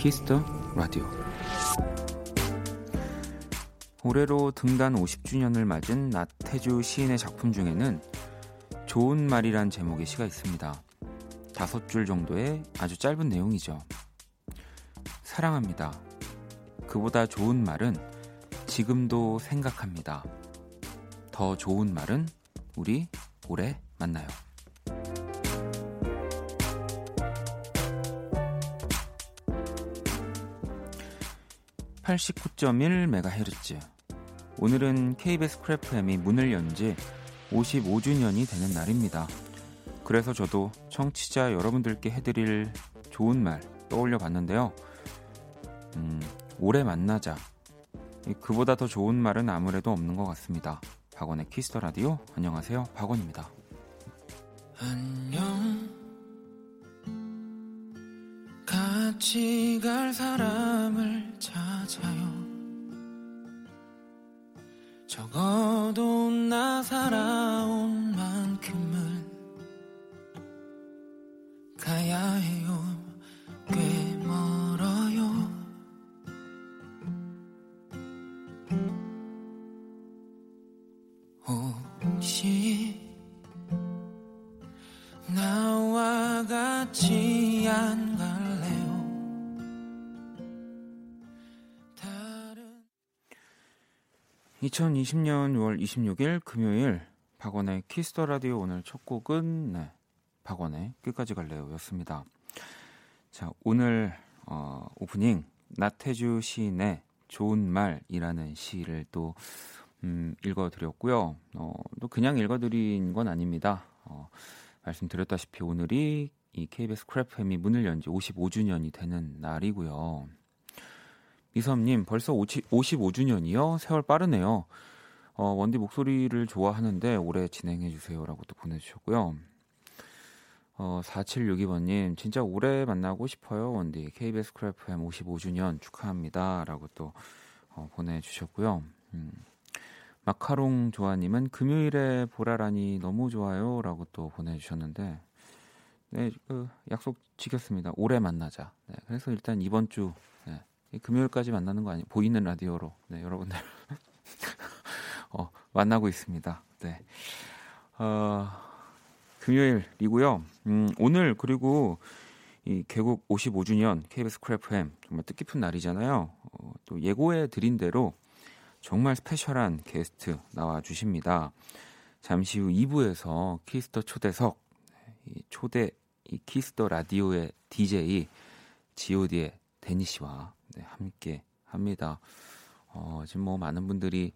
Kiss the Radio 올해로 등단 50주년을 맞은 나태주 시인의 작품 중에는 좋은 말이란 제목의 시가 있습니다. 다섯 줄 정도의 아주 짧은 내용이죠. 사랑합니다. 그보다 좋은 말은 지금도 생각합니다. 더 좋은 말은 우리 오래 만나요. 89.1MHz. 오늘은 KBS Cool FM이 문을 연 지 55주년이 되는 날입니다. 그래서 저도 청취자 여러분들께 해드릴 좋은 말 떠올려 봤는데요. 음, 오래 만나자. 그보다 더 좋은 말은 아무래도 없는 것 같습니다. 박원의 Kiss the Radio. 안녕하세요. 박원입니다. 안녕. 같이 갈 사람을 찾아요. 적어도 나 살아 2020년 6월 26일 금요일 박원의 Kiss the Radio 오늘 첫 곡은 네, 박원의 끝까지 갈래요였습니다. 자 오늘 어, 오프닝 나태주 시인의 좋은 말이라는 시를 또 음, 읽어드렸고요. 어, 또 그냥 읽어드린 건 아닙니다. 어, 말씀드렸다시피 오늘이 이 KBS Cool FM이 문을 연 지 55주년이 되는 날이고요. 미섬님 벌써 50, 55주년이요? 세월 빠르네요. 어, 원디 목소리를 좋아하는데 오래 진행해 주세요라고 또 보내주셨고요. 어, 4762번님 진짜 오래 만나고 싶어요 원디 KBS Cool FM 55주년 축하합니다 라고 또 어, 보내주셨고요. 음. 마카롱 조아님은 금요일에 보라라니 너무 좋아요 라고 또 보내주셨는데 네, 그 약속 지켰습니다. 오래 만나자. 네, 그래서 일단 이번 주 네, 금요일까지 만나는 거 아니 보이는 라디오로 네, 여러분들 어, 만나고 있습니다. 네, 어, 금요일이고요. 음, 오늘 그리고 이 개국 55주년 KBS Cool FM 정말 뜻깊은 날이잖아요. 어, 또 예고해 드린 대로 정말 스페셜한 게스트 나와 주십니다. 잠시 후 2부에서 Kiss the 초대석 이 초대 이 Kiss the Radio의 DJ god의 데니 씨와 네, 함께 합니다. 어, 지금 뭐 많은 분들이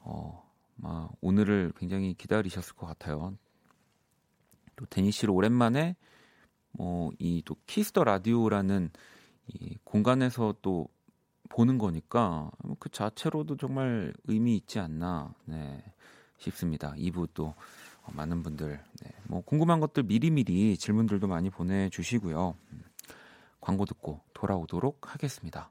어, 막 오늘을 굉장히 기다리셨을 것 같아요. 또 데니 씨를 오랜만에 뭐 이 또 Kiss the Radio라는 이 공간에서 또 보는 거니까 그 자체로도 정말 의미 있지 않나 네, 싶습니다. 2부 또 많은 분들 네, 뭐 궁금한 것들 미리미리 질문들도 많이 보내주시고요. 음, 광고 듣고 돌아오도록 하겠습니다.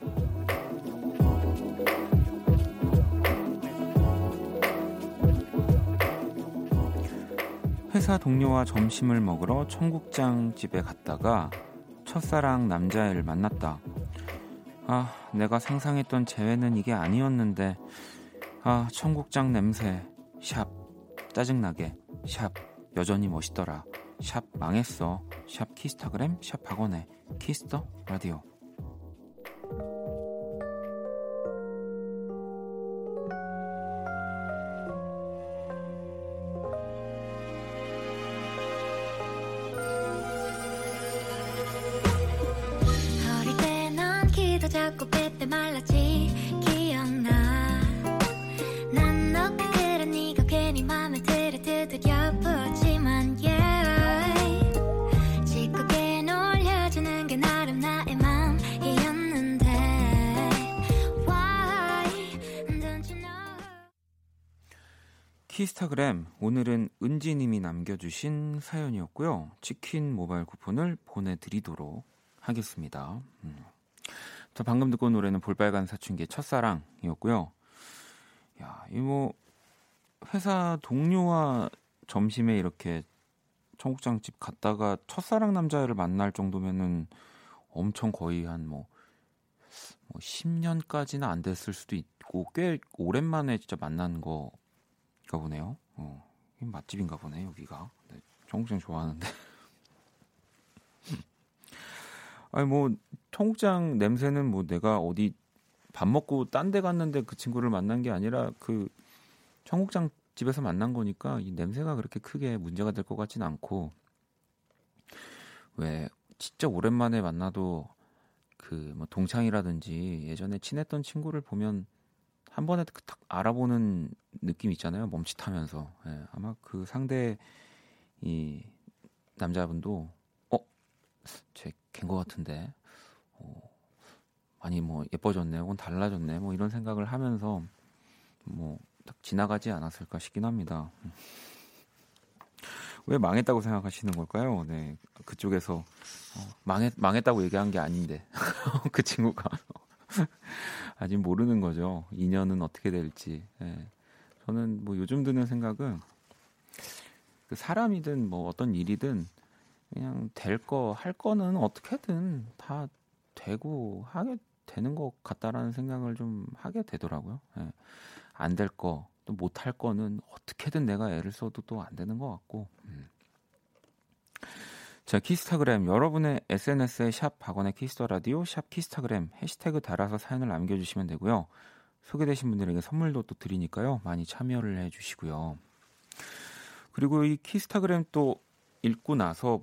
회사 동료와 점심을 먹으러 청국장 집에 갔다가 첫사랑 남자애를 만났다. 아, 내가 상상했던 재회는 이게 아니었는데, 아, 청국장 냄새, 샵, 짜증나게, 샵, 여전히 멋있더라. 샵 망했어. 샵 키스타그램, 샵 박원의 키스터 라디오. 오늘은 은지님이 남겨주신 사연이었고요. 치킨 모바일 쿠폰을 보내드리도록 하겠습니다. 음. 저 방금 듣고 온 노래는 볼빨간 사춘기의 첫사랑이었고요. 야, 이 뭐 회사 동료와 점심에 이렇게 청국장집 갔다가 첫사랑 남자를 만날 정도면은 엄청 거의 한 뭐 뭐 10년까지는 안 됐을 수도 있고 꽤 오랜만에 진짜 만난 거가 보네요. 어, 맛집인가 보네 여기가. 네, 청국장 좋아하는데. 아니 뭐 청국장 냄새는 뭐 내가 어디 밥 먹고 딴 데 갔는데 그 친구를 만난 게 아니라 그 청국장 집에서 만난 거니까 이 냄새가 그렇게 크게 문제가 될 것 같지는 않고 왜 진짜 오랜만에 만나도 그 뭐 동창이라든지 예전에 친했던 친구를 보면 한 번에 딱 알아보는 느낌 있잖아요. 멈칫하면서 예, 아마 그 상대 이 남자분도 어제걘것 같은데 어, 많이 뭐 예뻐졌네, 혹은 달라졌네, 뭐 이런 생각을 하면서 뭐 딱 지나가지 않았을까 싶긴 합니다. 왜 망했다고 생각하시는 걸까요? 네, 그쪽에서 어, 망했 망했다고 얘기한 게 아닌데 그 친구가 아직 모르는 거죠. 인연은 어떻게 될지. 네. 저는 뭐 요즘 드는 생각은 그 사람이든 뭐 어떤 일이든 그냥 될 거 할 거는 어떻게든 다 되고 하게 되는 것 같다라는 생각을 좀 하게 되더라고요. 네. 안될 거, 또 못 할 거는 어떻게든 내가 애를 써도 또 안 되는 것 같고. 음. 자, 키스타그램 여러분의 SNS에 샵 박원의 Kiss the Radio 샵 키스타그램 해시태그 달아서 사연을 남겨주시면 되고요. 소개되신 분들에게 선물도 또 드리니까요. 많이 참여를 해주시고요. 그리고 이 키스타그램 또 읽고 나서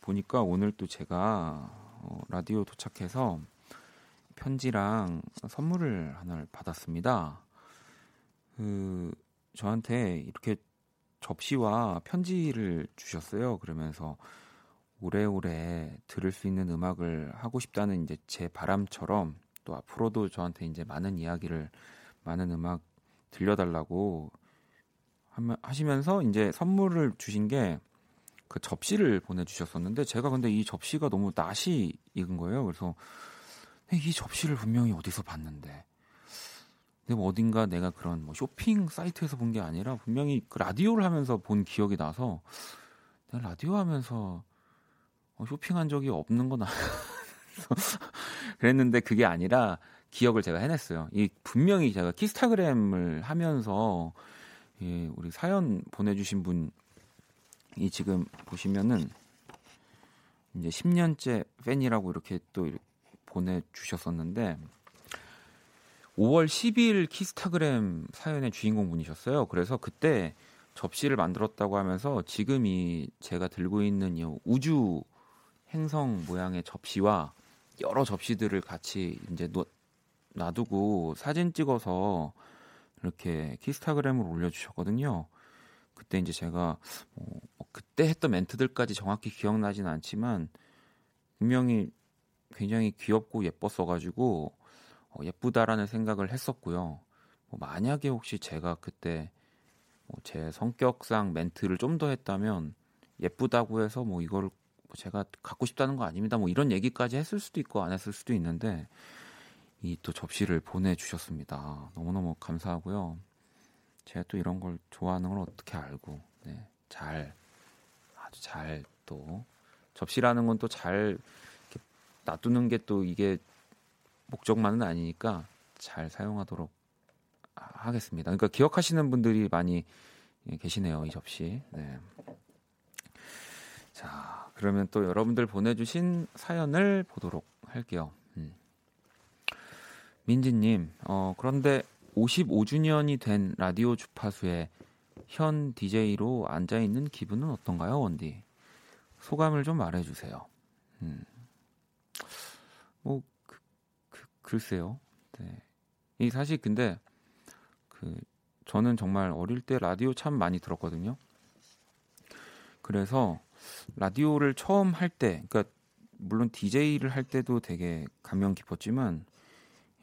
보니까 오늘 또 제가 어, 라디오 도착해서 편지랑 선물을 하나를 받았습니다. 그 저한테 이렇게 접시와 편지를 주셨어요. 그러면서 오래오래 들을 수 있는 음악을 하고 싶다는 이제 제 바람처럼 또 앞으로도 저한테 이제 많은 이야기를 많은 음악 들려달라고 하시면서 이제 선물을 주신 게 그 접시를 보내주셨었는데 제가 근데 이 접시가 너무 낯이 익은 거예요. 그래서 이 접시를 분명히 어디서 봤는데 근데 뭐 어딘가 내가 그런 뭐 쇼핑 사이트에서 본 게 아니라 분명히 그 라디오를 하면서 본 기억이 나서 내가 라디오 하면서 어, 쇼핑한 적이 없는 건 그랬는데 그게 아니라 기억을 제가 해냈어요. 이 분명히 제가 키스타그램을 하면서 예, 우리 사연 보내주신 분이 지금 보시면은 이제 10년째 팬이라고 이렇게 또 보내주셨었는데 5월 12일 키스타그램 사연의 주인공 분이셨어요. 그래서 그때 접시를 만들었다고 하면서 지금 이 제가 들고 있는 이 우주 행성 모양의 접시와 여러 접시들을 같이 이제 놔두고 사진 찍어서 이렇게 키스타그램을 올려주셨거든요. 그때 이제 제가 뭐 그때 했던 멘트들까지 정확히 기억나지는 않지만 분명히 굉장히 귀엽고 예뻤어가지고 어, 예쁘다라는 생각을 했었고요. 뭐 만약에 혹시 제가 그때 뭐 제 성격상 멘트를 좀 더 했다면 예쁘다고 해서 뭐뭐 제가 갖고 싶다는 거 아닙니다. 뭐 이런 얘기까지 했을 수도 있고 안 했을 수도 있는데 이 또 접시를 보내주셨습니다. 너무너무 감사하고요. 제가 또 이런 걸 좋아하는 걸 어떻게 알고 네, 잘 아주 잘 또 접시라는 건 또 잘 놔두는 게 또 이게 목적만은 아니니까 잘 사용하도록 하겠습니다. 그러니까 기억하시는 분들이 많이 계시네요. 이 접시. 네. 자, 그러면 또 여러분들 보내주신 사연을 보도록 할게요. 음. 민지님, 어, 그런데 55주년이 된 라디오 주파수에 현 DJ로 앉아있는 기분은 어떤가요, 원디? 소감을 좀 말해주세요. 음. 뭐 글쎄요. 네. 이 사실 근데 그 저는 정말 어릴 때 라디오 참 많이 들었거든요. 그래서 라디오를 처음 할 때, 그러니까 물론 DJ를 할 때도 되게 감명 깊었지만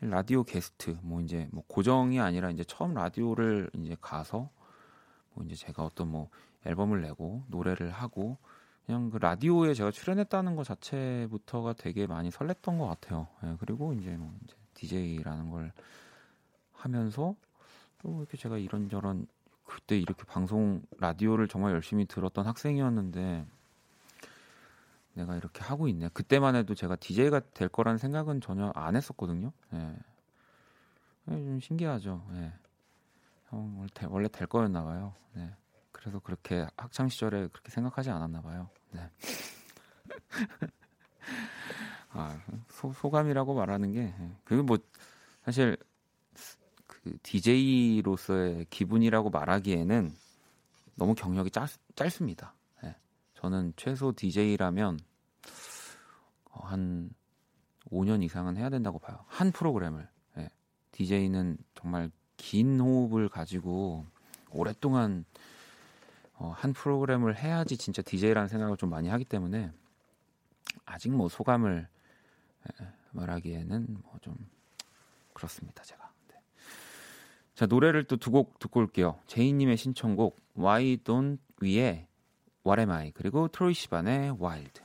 라디오 게스트 뭐 이제 뭐 고정이 아니라 이제 처음 라디오를 이제 가서 뭐 이제 제가 어떤 뭐 앨범을 내고 노래를 하고 그냥 그 라디오에 제가 출연했다는 것 자체부터가 되게 많이 설렜던 것 같아요. 예, 그리고 이제 뭐 이제 DJ라는 걸 하면서 또 이렇게 제가 이런저런 그때 이렇게 방송 라디오를 정말 열심히 들었던 학생이었는데 내가 이렇게 하고 있네. 그때만 해도 제가 DJ가 될 거라는 생각은 전혀 안 했었거든요. 예. 예좀 신기하죠. 예. 형 원래, 될 거였나 봐요. 네. 그래서 그렇게 학창 시절에 그렇게 생각하지 않았나 봐요. 네. 아, 소, 소감이라고 말하는 게 예. 그게 뭐 사실 그 DJ로서의 기분이라고 말하기에는 너무 경력이 짧, 짧습니다. 네. 저는 최소 DJ라면 어, 한 5년 이상은 해야 된다고 봐요. 한 프로그램을. 네. DJ는 정말 긴 호흡을 가지고 오랫동안 어, 한 프로그램을 해야지 진짜 DJ라는 생각을 좀 많이 하기 때문에 아직 뭐 소감을 말하기에는 뭐 좀 그렇습니다. 제가. 자, 노래를 또 두 곡 듣고 올게요. 제이님의 신청곡 Why Don't We의 What Am I 그리고 트로이 시반의 Wild.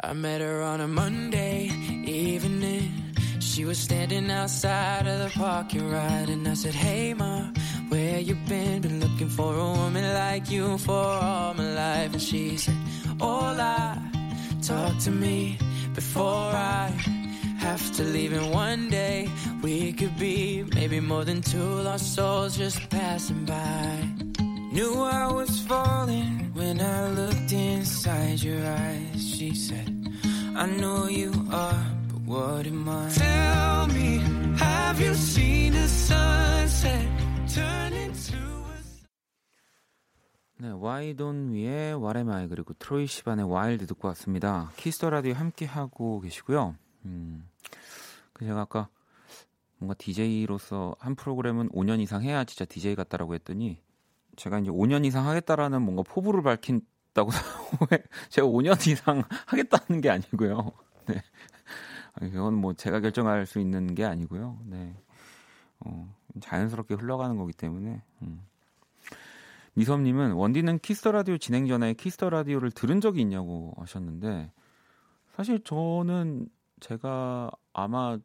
I met her on a Monday evening. She was standing outside of the parking lot, and I said, Hey, ma, where you been? Been looking for a woman like you for all my life. And she said, Hola, talk to me before I have to leave and one day we could be maybe more than two lost souls just passing by knew i was falling when i looked inside your eyes she said i know you are but what am i tell me have you seen the sunset turn into 네, Why Don't We의 What Am I 그리고 트로이 시반의 와일드 듣고 왔습니다. 키스터 라디오 함께 하고 계시고요. 음, 그 제가 아까 뭔가 DJ로서 한 프로그램은 5년 이상 해야 진짜 DJ 같다라고 했더니 제가 이제 5년 이상 하겠다라는 뭔가 포부를 밝힌다고 제가 5년 이상 하겠다는 게 아니고요. 네. 그건 뭐 제가 결정할 수 있는 게 아니고요. 네. 어, 자연스럽게 흘러가는 거기 때문에. 음. 미섭님은 원디는 Kiss the Radio 진행 전에 Kiss the Radio를 들은 적이 있냐고 하셨는데 사실 저는 제가 아마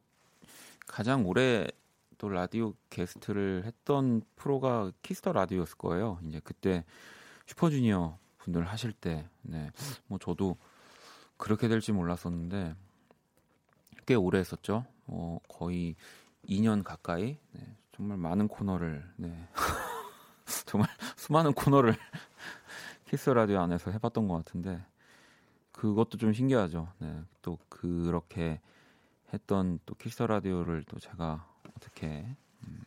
가장 오래 또 라디오 게스트를 했던 프로가 Kiss the Radio였을 거예요. 이제 그때 슈퍼주니어 분들 하실 때, 네, 뭐 저도 그렇게 될지 몰랐었는데 꽤 오래 했었죠. 어, 거의 2년 가까이. 네, 정말 많은 코너를, 네, 정말 수많은 코너를 Kiss the Radio 안에서 해봤던 것 같은데 그것도 좀 신기하죠. 네. 또 그렇게 했던 또 Kiss the Radio를 또 제가 어떻게 음,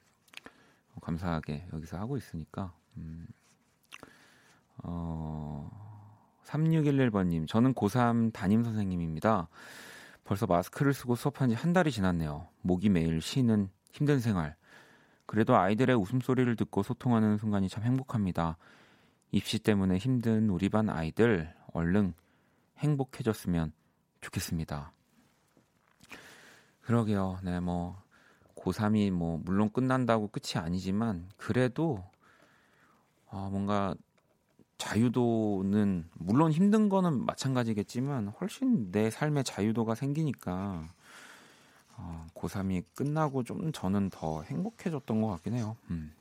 감사하게 여기서 하고 있으니까 음, 어, 3611번님 저는 고3 담임 선생님입니다. 벌써 마스크를 쓰고 수업한 지 한 달이 지났네요. 목이 매일 쉬는 힘든 생활. 그래도 아이들의 웃음소리를 듣고 소통하는 순간이 참 행복합니다. 입시 때문에 힘든 우리 반 아이들 얼른 행복해졌으면 좋겠습니다. 그러게요. 네, 뭐 고3이 뭐 물론 끝난다고 끝이 아니지만 그래도 어, 뭔가 자유도는 물론 힘든 거는 마찬가지겠지만 훨씬 내 삶의 자유도가 생기니까 어, 고3이 끝나고 좀 저는 더 행복해졌던 것 같긴 해요. 음.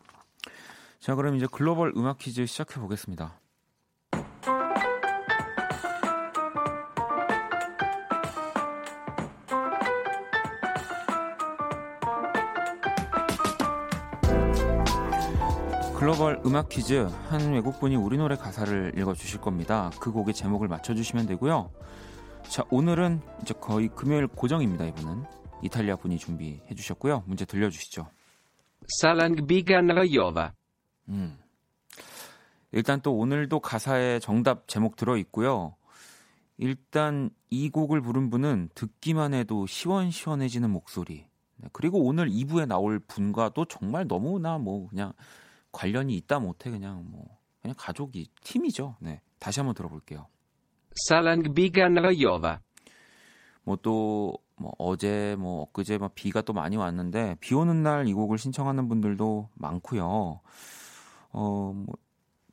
자, 그럼 이제 글로벌 음악 퀴즈 시작해 보겠습니다. 글로벌 음악 퀴즈 한 외국분이 우리 노래 가사를 읽어주실 겁니다. 그 곡의 제목을 맞춰주시면 되고요. 자 오늘은 이제 거의 금요일 고정입니다. 이분은 이탈리아 분이 준비해 주셨고요. 문제 들려주시죠. 살랑비가 나요바. 음. 일단 또 오늘도 가사에 정답 제목 들어 있고요. 일단 이 곡을 부른 분은 듣기만 해도 시원시원해지는 목소리. 네, 그리고 오늘 2부에 나올 분과도 정말 너무나 뭐 그냥 관련이 있다 못해 그냥 뭐 그냥 가족이 팀이죠. 네. 다시 한번 들어볼게요. 살랑비가 나요바. 뭐또 뭐 어제 뭐 엊그제 막 비가 또 많이 왔는데 비 오는 날 이 곡을 신청하는 분들도 많고요. 어, 뭐,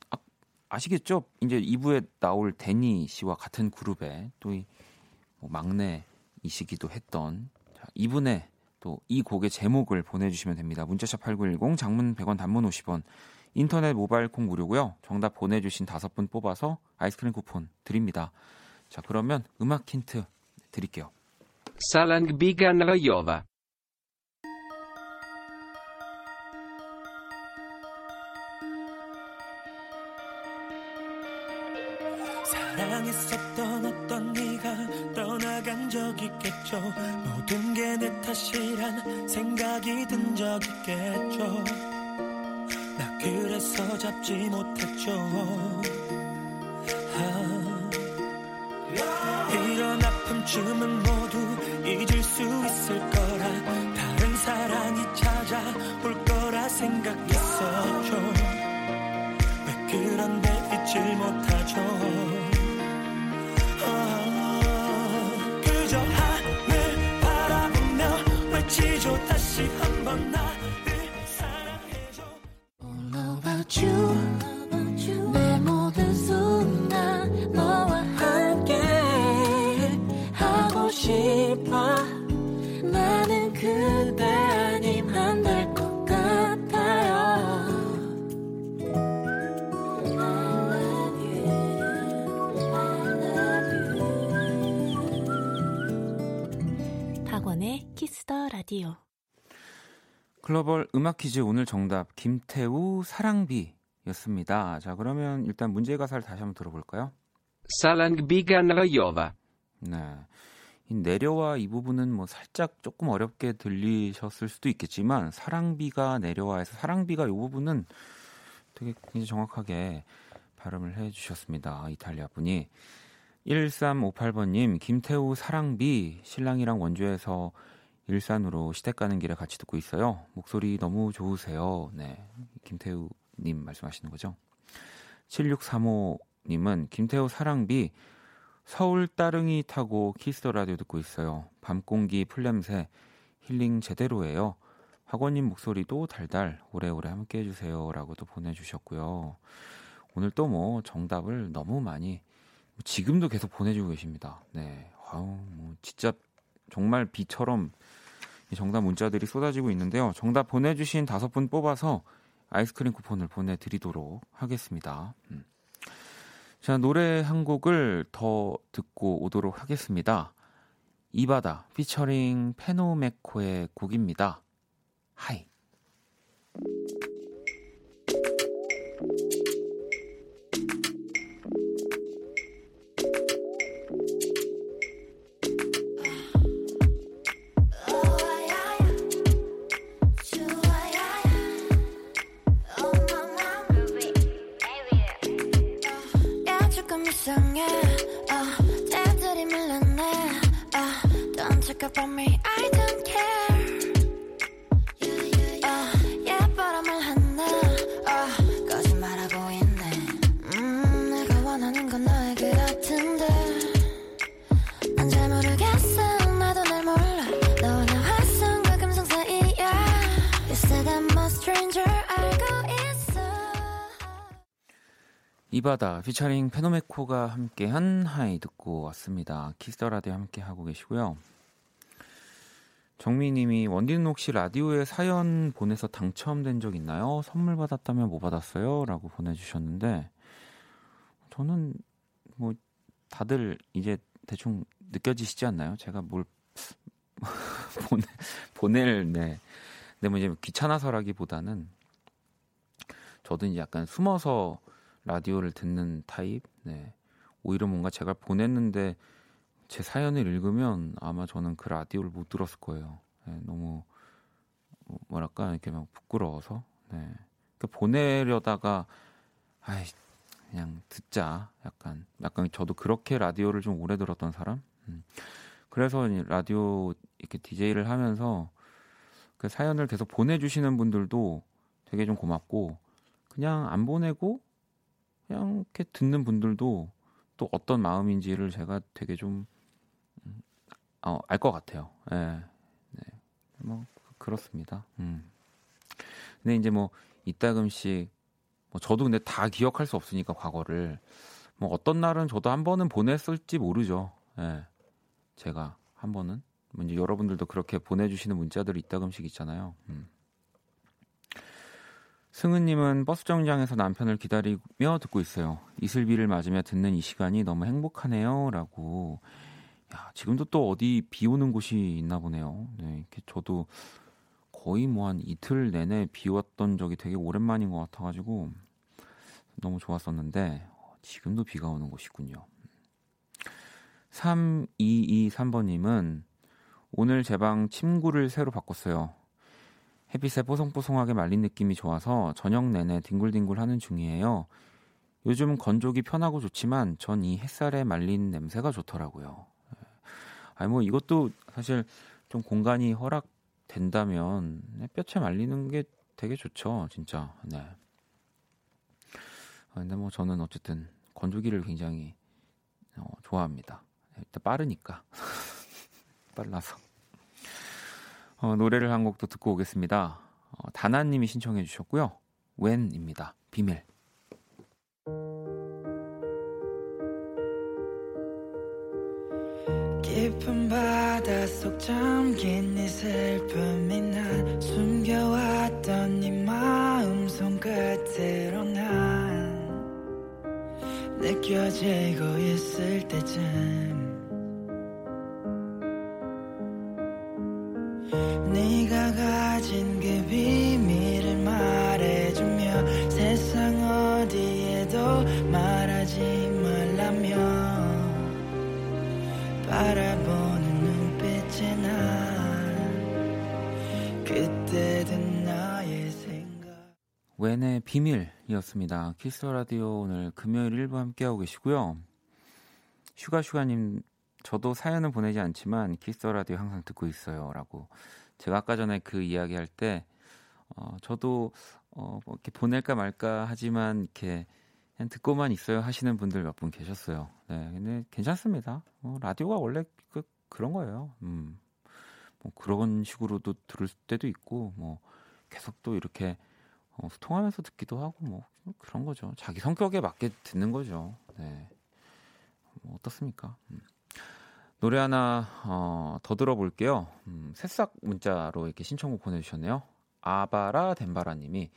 아, 아시겠죠? 이제 2부에 나올 데니 씨와 같은 그룹에 또이 뭐 막내이시기도 했던 자, 이분의 또 이 곡의 제목을 보내주시면 됩니다. 문자샵 8910 장문 100원 단문 50원 인터넷 모바일 콩 무료고요. 정답 보내주신 다섯 분 뽑아서 아이스크림 쿠폰 드립니다. 자 그러면 음악 힌트 드릴게요. Salangbiga Nrojova. 사랑했었던 어 있겠죠. 나 그래서 잡지 못했죠. 아, 이런 아픔쯤은 모두 잊을 수 있을 거라. 다른 사랑이 찾아올 거라 생각했었죠. 왜 그런데 잊질 못하죠 라디오. 글로벌 음악 퀴즈 오늘 정답 김태우 사랑비였습니다. 자 그러면 일단 문제 가사를 다시 한번 들어볼까요? Salangbiga Nrojova. 네. 이 내려와 이 부분은 뭐 살짝 조금 어렵게 들리셨을 수도 있겠지만 사랑비가 내려와에서 사랑비가 이 부분은 되게 굉장히 정확하게 발음을 해 주셨습니다. 이탈리아 분이 1358번님 김태우 사랑비 신랑이랑 원주에서 일산으로 시댁 가는 길에 같이 듣고 있어요. 목소리 너무 좋으세요. 네. 김태우 님 말씀하시는 거죠. 7635 님은 김태우 사랑비 서울 따릉이 타고 Kiss the Radio 듣고 있어요. 밤 공기 풀냄새 힐링 제대로예요. 박원님 목소리도 달달 오래오래 함께 해주세요라고 또 보내주셨고요. 오늘 또 뭐 정답을 너무 많이 지금도 계속 보내주고 계십니다. 네, 아우 뭐 진짜 정말 비처럼 이 정답 문자들이 쏟아지고 있는데요. 정답 보내주신 다섯 분 뽑아서 아이스크림 쿠폰을 보내드리도록 하겠습니다. 음. 자, 노래 한 곡을 더 듣고 오도록 하겠습니다. 이바다 피처링 페노메코의 곡입니다. Hi. Talk about me I don't care. 아 예뻐라 말했네 아 거짓말하고 있네 음 내가 원하는 건 너의 그 같은데. 난 잘 모르겠어. 나도 날 몰라. 너와 나 화성과 금성 사이야. You said I'm a stranger 알고 있어. 이바다 피처링 페노메코가 함께한 Hi 듣고 왔습니다. Kiss the Radio 함께 하고 계시고요. 정미님이 원디는 혹시 라디오에 사연 보내서 당첨된 적 있나요? 선물 받았다면 뭐 받았어요?라고 보내주셨는데 저는 뭐 다들 이제 대충 느껴지시지 않나요? 제가 뭘 보내 보낼 네. 근데 뭐 이제 귀찮아서라기보다는 저도 이제 약간 숨어서 라디오를 듣는 타입. 네. 오히려 뭔가 제가 보냈는데 제 사연을 읽으면 아마 저는 그 라디오를 못 들었을 거예요. 네, 너무 뭐- 뭐랄까 이렇게 막 부끄러워서. 네. 그 보내려다가 아이 그냥 듣자. 약간 약간 저도 그렇게 라디오를 좀 오래 들었던 사람. 음. 그래서 이 라디오 이렇게 DJ를 하면서 그 사연을 계속 보내주시는 분들도 되게 좀 고맙고 그냥 안 보내고 그냥 이렇게 듣는 분들도 또 어떤 마음인지를 제가 되게 좀 음, 어, 알 것 같아요. 예. 네. 뭐 그렇습니다. 음. 근데 이제 뭐 이따금씩 뭐 저도 근데 다 기억할 수 없으니까 과거를 뭐 어떤 날은 저도 한 번은 보냈을지 모르죠. 예. 제가 한 번은 뭐 이제 여러분들도 그렇게 보내주시는 문자들이 있다금씩 있잖아요. 음. 승은님은 버스 정류장에서 남편을 기다리며 듣고 있어요. 이슬비를 맞으며 듣는 이 시간이 너무 행복하네요.라고. 야 지금도 또 어디 비 오는 곳이 있나 보네요. 네, 이렇게 저도 거의 뭐 한 이틀 내내 비 왔던 적이 되게 오랜만인 것 같아가지고 너무 좋았었는데 지금도 비가 오는 곳이군요. 3223번님은 오늘 제 방 침구를 새로 바꿨어요. 햇빛에 뽀송뽀송하게 말린 느낌이 좋아서 저녁 내내 뒹굴뒹굴 하는 중이에요. 요즘 건조기 편하고 좋지만 전 이 햇살에 말린 냄새가 좋더라고요. 아니 뭐 이것도 사실 좀 공간이 허락된다면 햇볕에 말리는 게 되게 좋죠, 진짜. 네. 아, 근데 뭐 저는 어쨌든 건조기를 굉장히 어, 좋아합니다. 일단 빠르니까 빨라서. 어, 노래를 한 곡도 듣고 오겠습니다. 어, 다나님이 신청해 주셨고요. 웬입니다. 비밀. 깊은 바닷속 잠긴 네 슬픔이 난 숨겨왔던 네 마음 손끝으로 난 느껴지고 있을 때쯤 웬의 비밀이었습니다. Kiss the Radio 오늘 금요일 1부 함께하고 계시고요. 슈가슈가님, 저도 사연은 보내지 않지만 Kiss the Radio 항상 듣고 있어요 라고. 제가 아까 전에 그 이야기 할 때, 어, 저도 어, 뭐 이렇게 보낼까 말까 하지만 이렇게 그냥 듣고만 있어요 하시는 분들 몇 분 계셨어요. 네, 근데 괜찮습니다. 어, 라디오가 원래 그, 그런 거예요. 음, 뭐 그런 식으로도 들을 때도 있고, 뭐 계속 또 이렇게 어, 소통하면서 듣기도 하고 뭐 그런 거죠. 자기 성격에 맞게 듣는 거죠. 네. 뭐 어떻습니까? 음. 노래 하나 어, 더 들어볼게요. 음, 새싹 문자로 이렇게 신청곡 보내주셨네요. 아바라 덴바라님이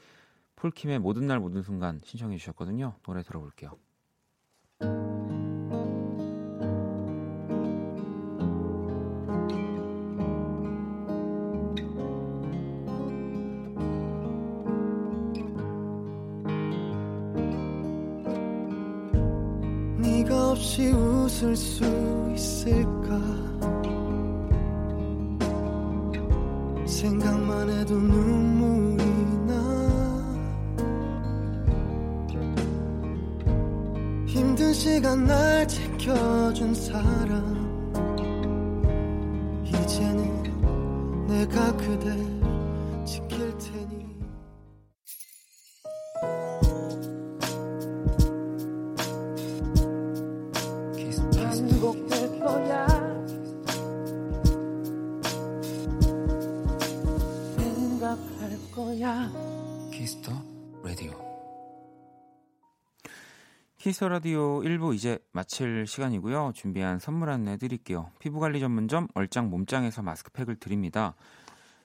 폴킴의 모든 날 모든 순간 신청해 주셨거든요. 노래 들어볼게요. 없이 웃을 수 있을까? 생각만 해도 눈물이 나. 힘든 시간 날 지켜준 사람. 이제는 내가 그댈 Kiss the Radio 1부 이제 마칠 시간이고요. 준비한 선물 안내 드릴게요. 피부관리 전문점 얼짱 몸짱에서 마스크팩을 드립니다.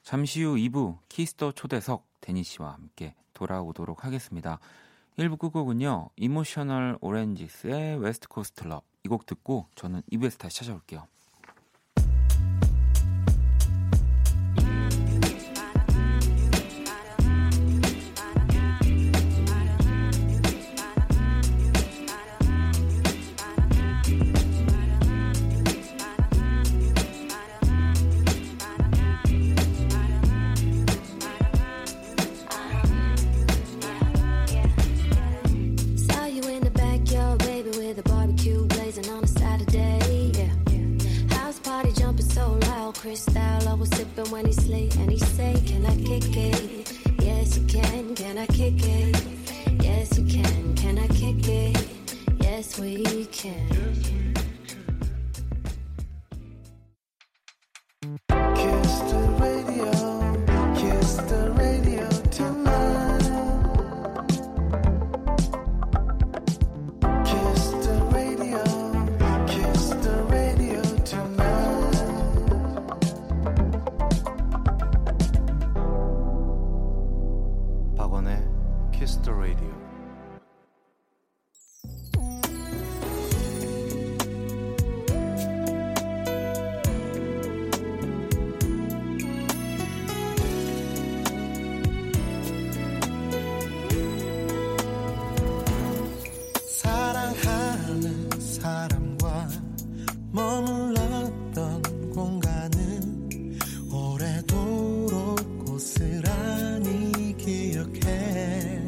잠시 후 2부 Kiss the 초대석 데니 씨와 함께 돌아오도록 하겠습니다. 1부 끝곡은요. Emotional Oranges의 West Coast Love. 이 곡 듣고 저는 2부에서 다시 찾아올게요. Can. Can I kick it? Yes, you can. Can I kick it? Yes, we can. 머물렀던 공간은 오래도록 고스란히 기억해.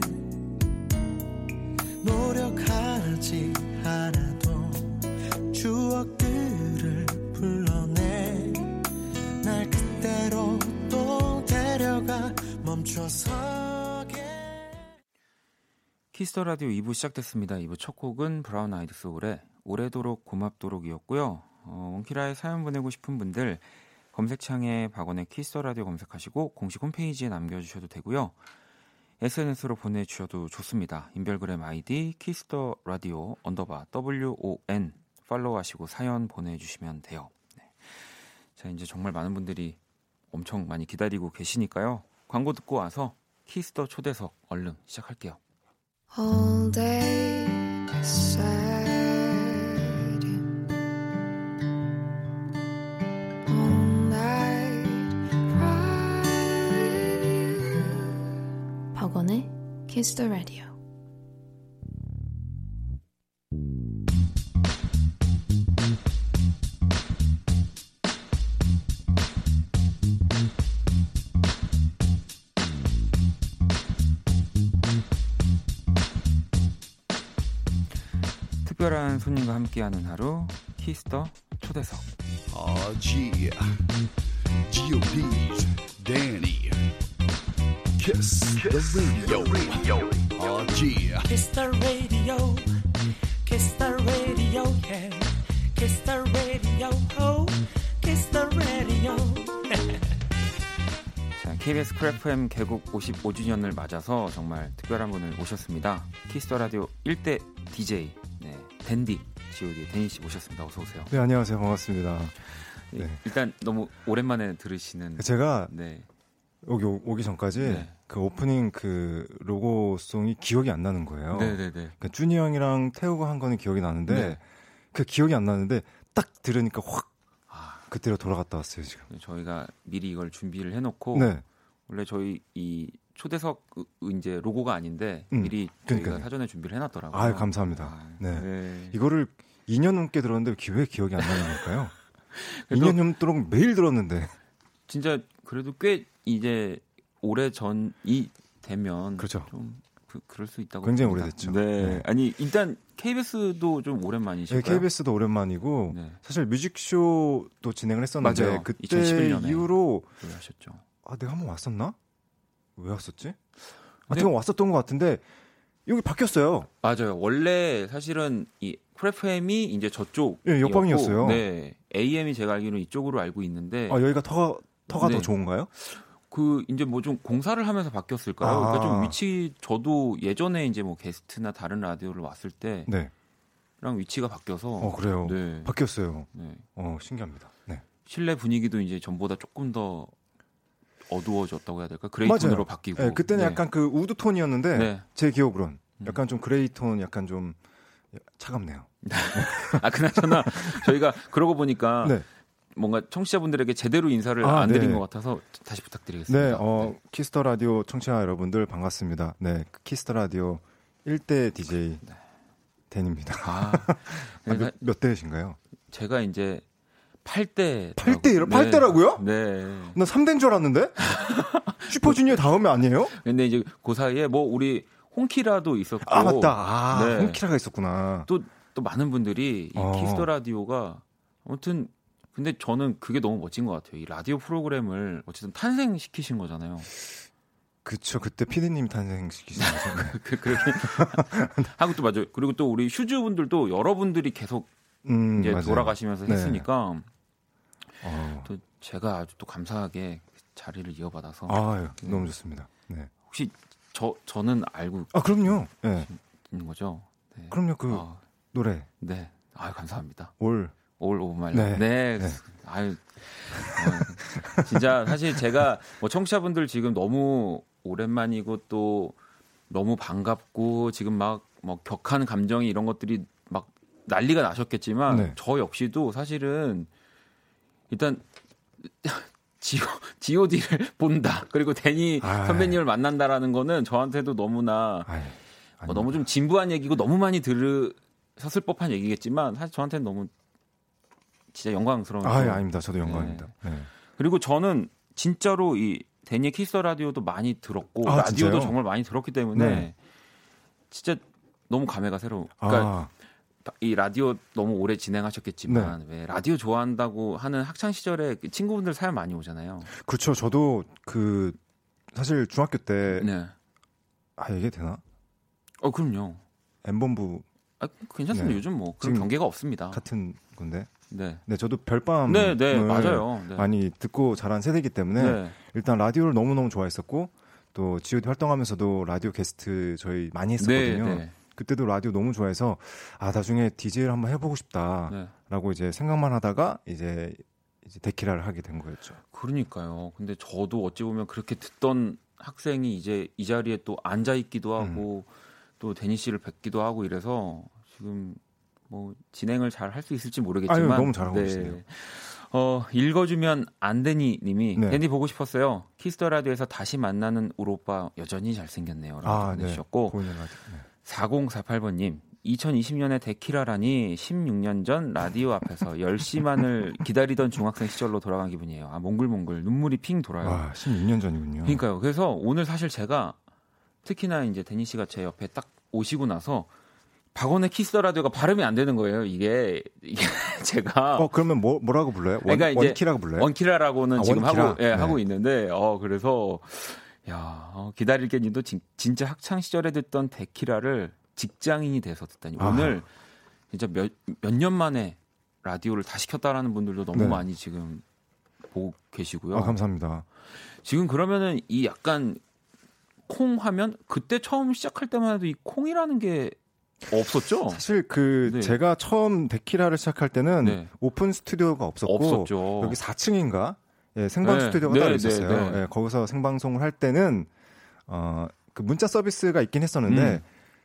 노력하지 않아도 추억들을 불러내. 날 그대로 또 데려가 멈춰서게 키스 더 라디오 2부 시작됐습니다. 2부 첫 곡은 브라운 아이드 소울의 오래도록 고맙도록이었고요. 어, 원키라에 사연 보내고 싶은 분들 검색창에 박원의 키스 더 라디오 검색하시고 공식 홈페이지에 남겨주셔도 되고요. SNS로 보내주셔도 좋습니다. 인별그램 아이디 키스 더 라디오 underbar WON 팔로우하시고 사연 보내주시면 돼요. 네. 자 이제 정말 많은 분들이 엄청 많이 기다리고 계시니까요. 광고 듣고 와서 키스 더 초대석 얼른 시작할게요. All day sad. All night cry with you. 박원의 Kiss the Radio. 손님과 함께하는 하루 키스터 초대석 Oh yeah, G.O.D's Danny. Kiss, the radio. Oh yeah. Kiss the radio. Kiss the radio. Yeah. Kiss the radio. Oh. Kiss the radio. 자, KBS 크래프엠 개국 55주년을 맞아서 정말 특별한 분을 모셨습니다. 키스 더 라디오 1대 DJ 네, 댄디 G.O.D 데니 씨 모셨습니다. 어서 오세요. 네 안녕하세요 반갑습니다. 네. 일단 너무 오랜만에 들으시는 제가 네. 여기 오- 오기 전까지 네. 그 오프닝 그 로고송이 기억이 안 나는 거예요. 네, 네, 네. 그러니까 준이 형이랑 태우가 한 거는 기억이 나는데 네. 그 기억이 안 나는데 딱 들으니까 확 아, 그때로 돌아갔다 왔어요 지금. 저희가 미리 이걸 준비를 해 놓고 네, 원래 저희 이 초대석 그- 이제 로고가 아닌데 음, 미리 저희가 그러니까요. 사전에 준비를 해 놨더라고요. 아유, 감사합니다. 네. 이거를 2년 넘게 들었는데 기- 왜 기억이 안 나는 걸까요? 그래도 2년 넘도록 매일 들었는데. 진짜 그래도 꽤 이제 오래 전이 되면 그렇죠. 좀 그, 그럴 수 있다고 굉장히 봅니다. 오래됐죠. 네. 네. 아니 일단 KBS도 좀 네, 오랜만이실까요? KBS도 오랜만이고 네. 사실 뮤직쇼도 진행을 했었는데 맞아요. 그때 2011 년에. 이후로 네, 하셨죠. 아 내가 한 번 왔었나? 왜 왔었지? 네. 하여튼 왔었던 것 같은데 여기 바뀌었어요. 맞아요. 원래 사실은 이 프레프엠이 이제 저쪽 예, 옆방이었어요. 네. AM이 제가 알기로는 이쪽으로 알고 있는데 아 여기가 터가 터가 네. 더 좋은가요? 그 이제 뭐 좀 공사를 하면서 바뀌었을까요? 아. 그러니까 좀 위치 저도 예전에 이제 뭐 게스트나 다른 라디오를 왔을 때랑 네. 위치가 바뀌어서 어 그래요. 네. 바뀌었어요. 네. 어 신기합니다. 네. 실내 분위기도 이제 전보다 조금 더 어두워졌다고 해야 될까? 그레이 톤으로 바뀌고. 네, 그때는 네. 약간 그 wood 톤이었는데 네. 제 기억으론 음. 약간 좀 그레이 톤, 약간 좀 차갑네요. 아 그나저나 저희가 그러고 보니까 네. 뭔가 청취자분들에게 제대로 인사를 아, 안 드린 네. 것 같아서 다시 부탁드리겠습니다. 네, 어 키스 더 라디오 청취자 여러분들 반갑습니다. 네, 키스 더 라디오 1대 DJ 데니입니다. 아, 아, 네, 몇, 몇 대신가요? 제가 이제 8대 8대 8대라고요? 네. 나 3대인 줄 알았는데? 슈퍼주니어 다음에 아니에요? 근데 이제 그 사이에 뭐 우리 홍키라도 있었고 아 맞다. 아 네. 홍키라가 있었구나. 또, 또 많은 분들이 이 어. 키스 더 라디오가 아무튼 근데 저는 그게 너무 멋진 것 같아요. 이 라디오 프로그램을 어쨌든 탄생시키신 거잖아요. 그쵸. 그때 피디님이 탄생시키신 거죠. 네. 그, 그렇게 하고 또 맞아요. 그리고 또 우리 슈주 분들도 여러분들이 계속 음, 이제 맞아요. 돌아가시면서 네. 했으니까 어. 또 제가 아주 또 감사하게 자리를 이어받아서 아, 너무 좋습니다. 네. 혹시 저 저는 알고 아, 그럼요. 네. 있는 거죠? 네. 그럼요. 그 아, 노래 네. 아 감사합니다. all all of my 네. 네. 네. 아유. 어, 진짜 사실 제가 뭐 청취자분들 지금 너무 오랜만이고 또 너무 반갑고 지금 막 뭐 격한 감정이 이런 것들이 막 난리가 나셨겠지만 네. 저 역시도 사실은 일단 지오, G.O.D를 본다. 그리고 데니 아이. 선배님을 만난다라는 거는 저한테도 너무나 아이, 뭐 너무 좀 진부한 얘기고 너무 많이 들으셨을 법한 얘기겠지만 사실 저한테는 너무 진짜 영광스러운. 아, 또- 예, 아닙니다. 저도 영광입니다. 네. 그리고 저는 진짜로 이 데니의 키스 더 라디오도 많이 들었고 아, 라디오도 진짜요? 정말 많이 들었기 때문에 네. 진짜 너무 감회가 새로. 그러니까 아, 이 라디오 너무 오래 진행하셨겠지만 네. 왜 라디오 좋아한다고 하는 학창 시절에 그 친구분들 사연 많이 오잖아요. 그렇죠. 저도 그 사실 중학교 때 네. 아, 얘기 되나? 어 그럼요. 엠본부 아, 괜찮습니다. 네. 요즘 뭐 그런 경계가 없습니다. 같은 건데. 네. 네, 저도 별밤 네, 네, 맞아요. 네. 많이 듣고 자란 세대이기 때문에 네. 일단 라디오를 너무너무 좋아했었고 또 G.O.D 활동하면서도 라디오 게스트 저희 많이 했었거든요. 네, 네. 그때도 라디오 너무 좋아해서 아 나중에 DJ를 한번 해보고 싶다라고 네. 이제 생각만 하다가 이제 이제 데키라를 하게 된 거였죠. 그러니까요. 근데 저도 어찌 보면 그렇게 듣던 학생이 이제 이 자리에 또 앉아 있기도 하고 또 데니 씨를 뵙기도 하고 이래서 지금 뭐 진행을 잘 할 수 있을지 모르겠지만 아유, 너무 잘하고 계시네요. 어, 읽어주면 안데니 님이 네. 데니 보고 싶었어요. 키스 더 라디오에서 다시 만나는 우리 오빠 여전히 잘생겼네요. 라고 아, 네. 보내주셨고 보이는 라디오. 네. 4048번님 2020년에 데키라라니 16년 전 라디오 앞에서 10시만을 기다리던 중학생 시절로 돌아간 기분이에요. 아 몽글몽글 눈물이 핑 돌아요. 와 16년 전이군요. 그러니까요. 그래서 오늘 사실 제가 특히나 이제 데니 씨가 제 옆에 딱 오시고 나서 박원의 키스 더 라디오가 발음이 안 되는 거예요. 이게 이게 제가 어 그러면 뭐 뭐라고 불러요? 원, 그러니까 이제 원키라고 불러요? 원키라라고는 아, 지금 원키라? 하고 예, 네. 하고 있는데 어 그래서 야 어, 기다릴 게 님도 진, 진짜 학창 시절에 듣던 데키라를 직장인이 돼서 듣다니. 오늘 진짜 몇 몇 년 만에 라디오를 다시 켰다라는 분들도 너무 네. 많이 지금 보고 계시고요. 아 감사합니다. 지금 그러면은 이 약간 콩 하면 그때 처음 시작할 때만 해도 이 콩이라는 게 없었죠? 사실 그 네. 제가 처음 데키라를 시작할 때는 네. 오픈 스튜디오가 없었고 없었죠. 여기 4층인가 예, 생방 네. 스튜디오가 네, 따로 네, 있었어요. 네. 예, 거기서 생방송을 할 때는 어, 그 문자 서비스가 있긴 했었는데 음.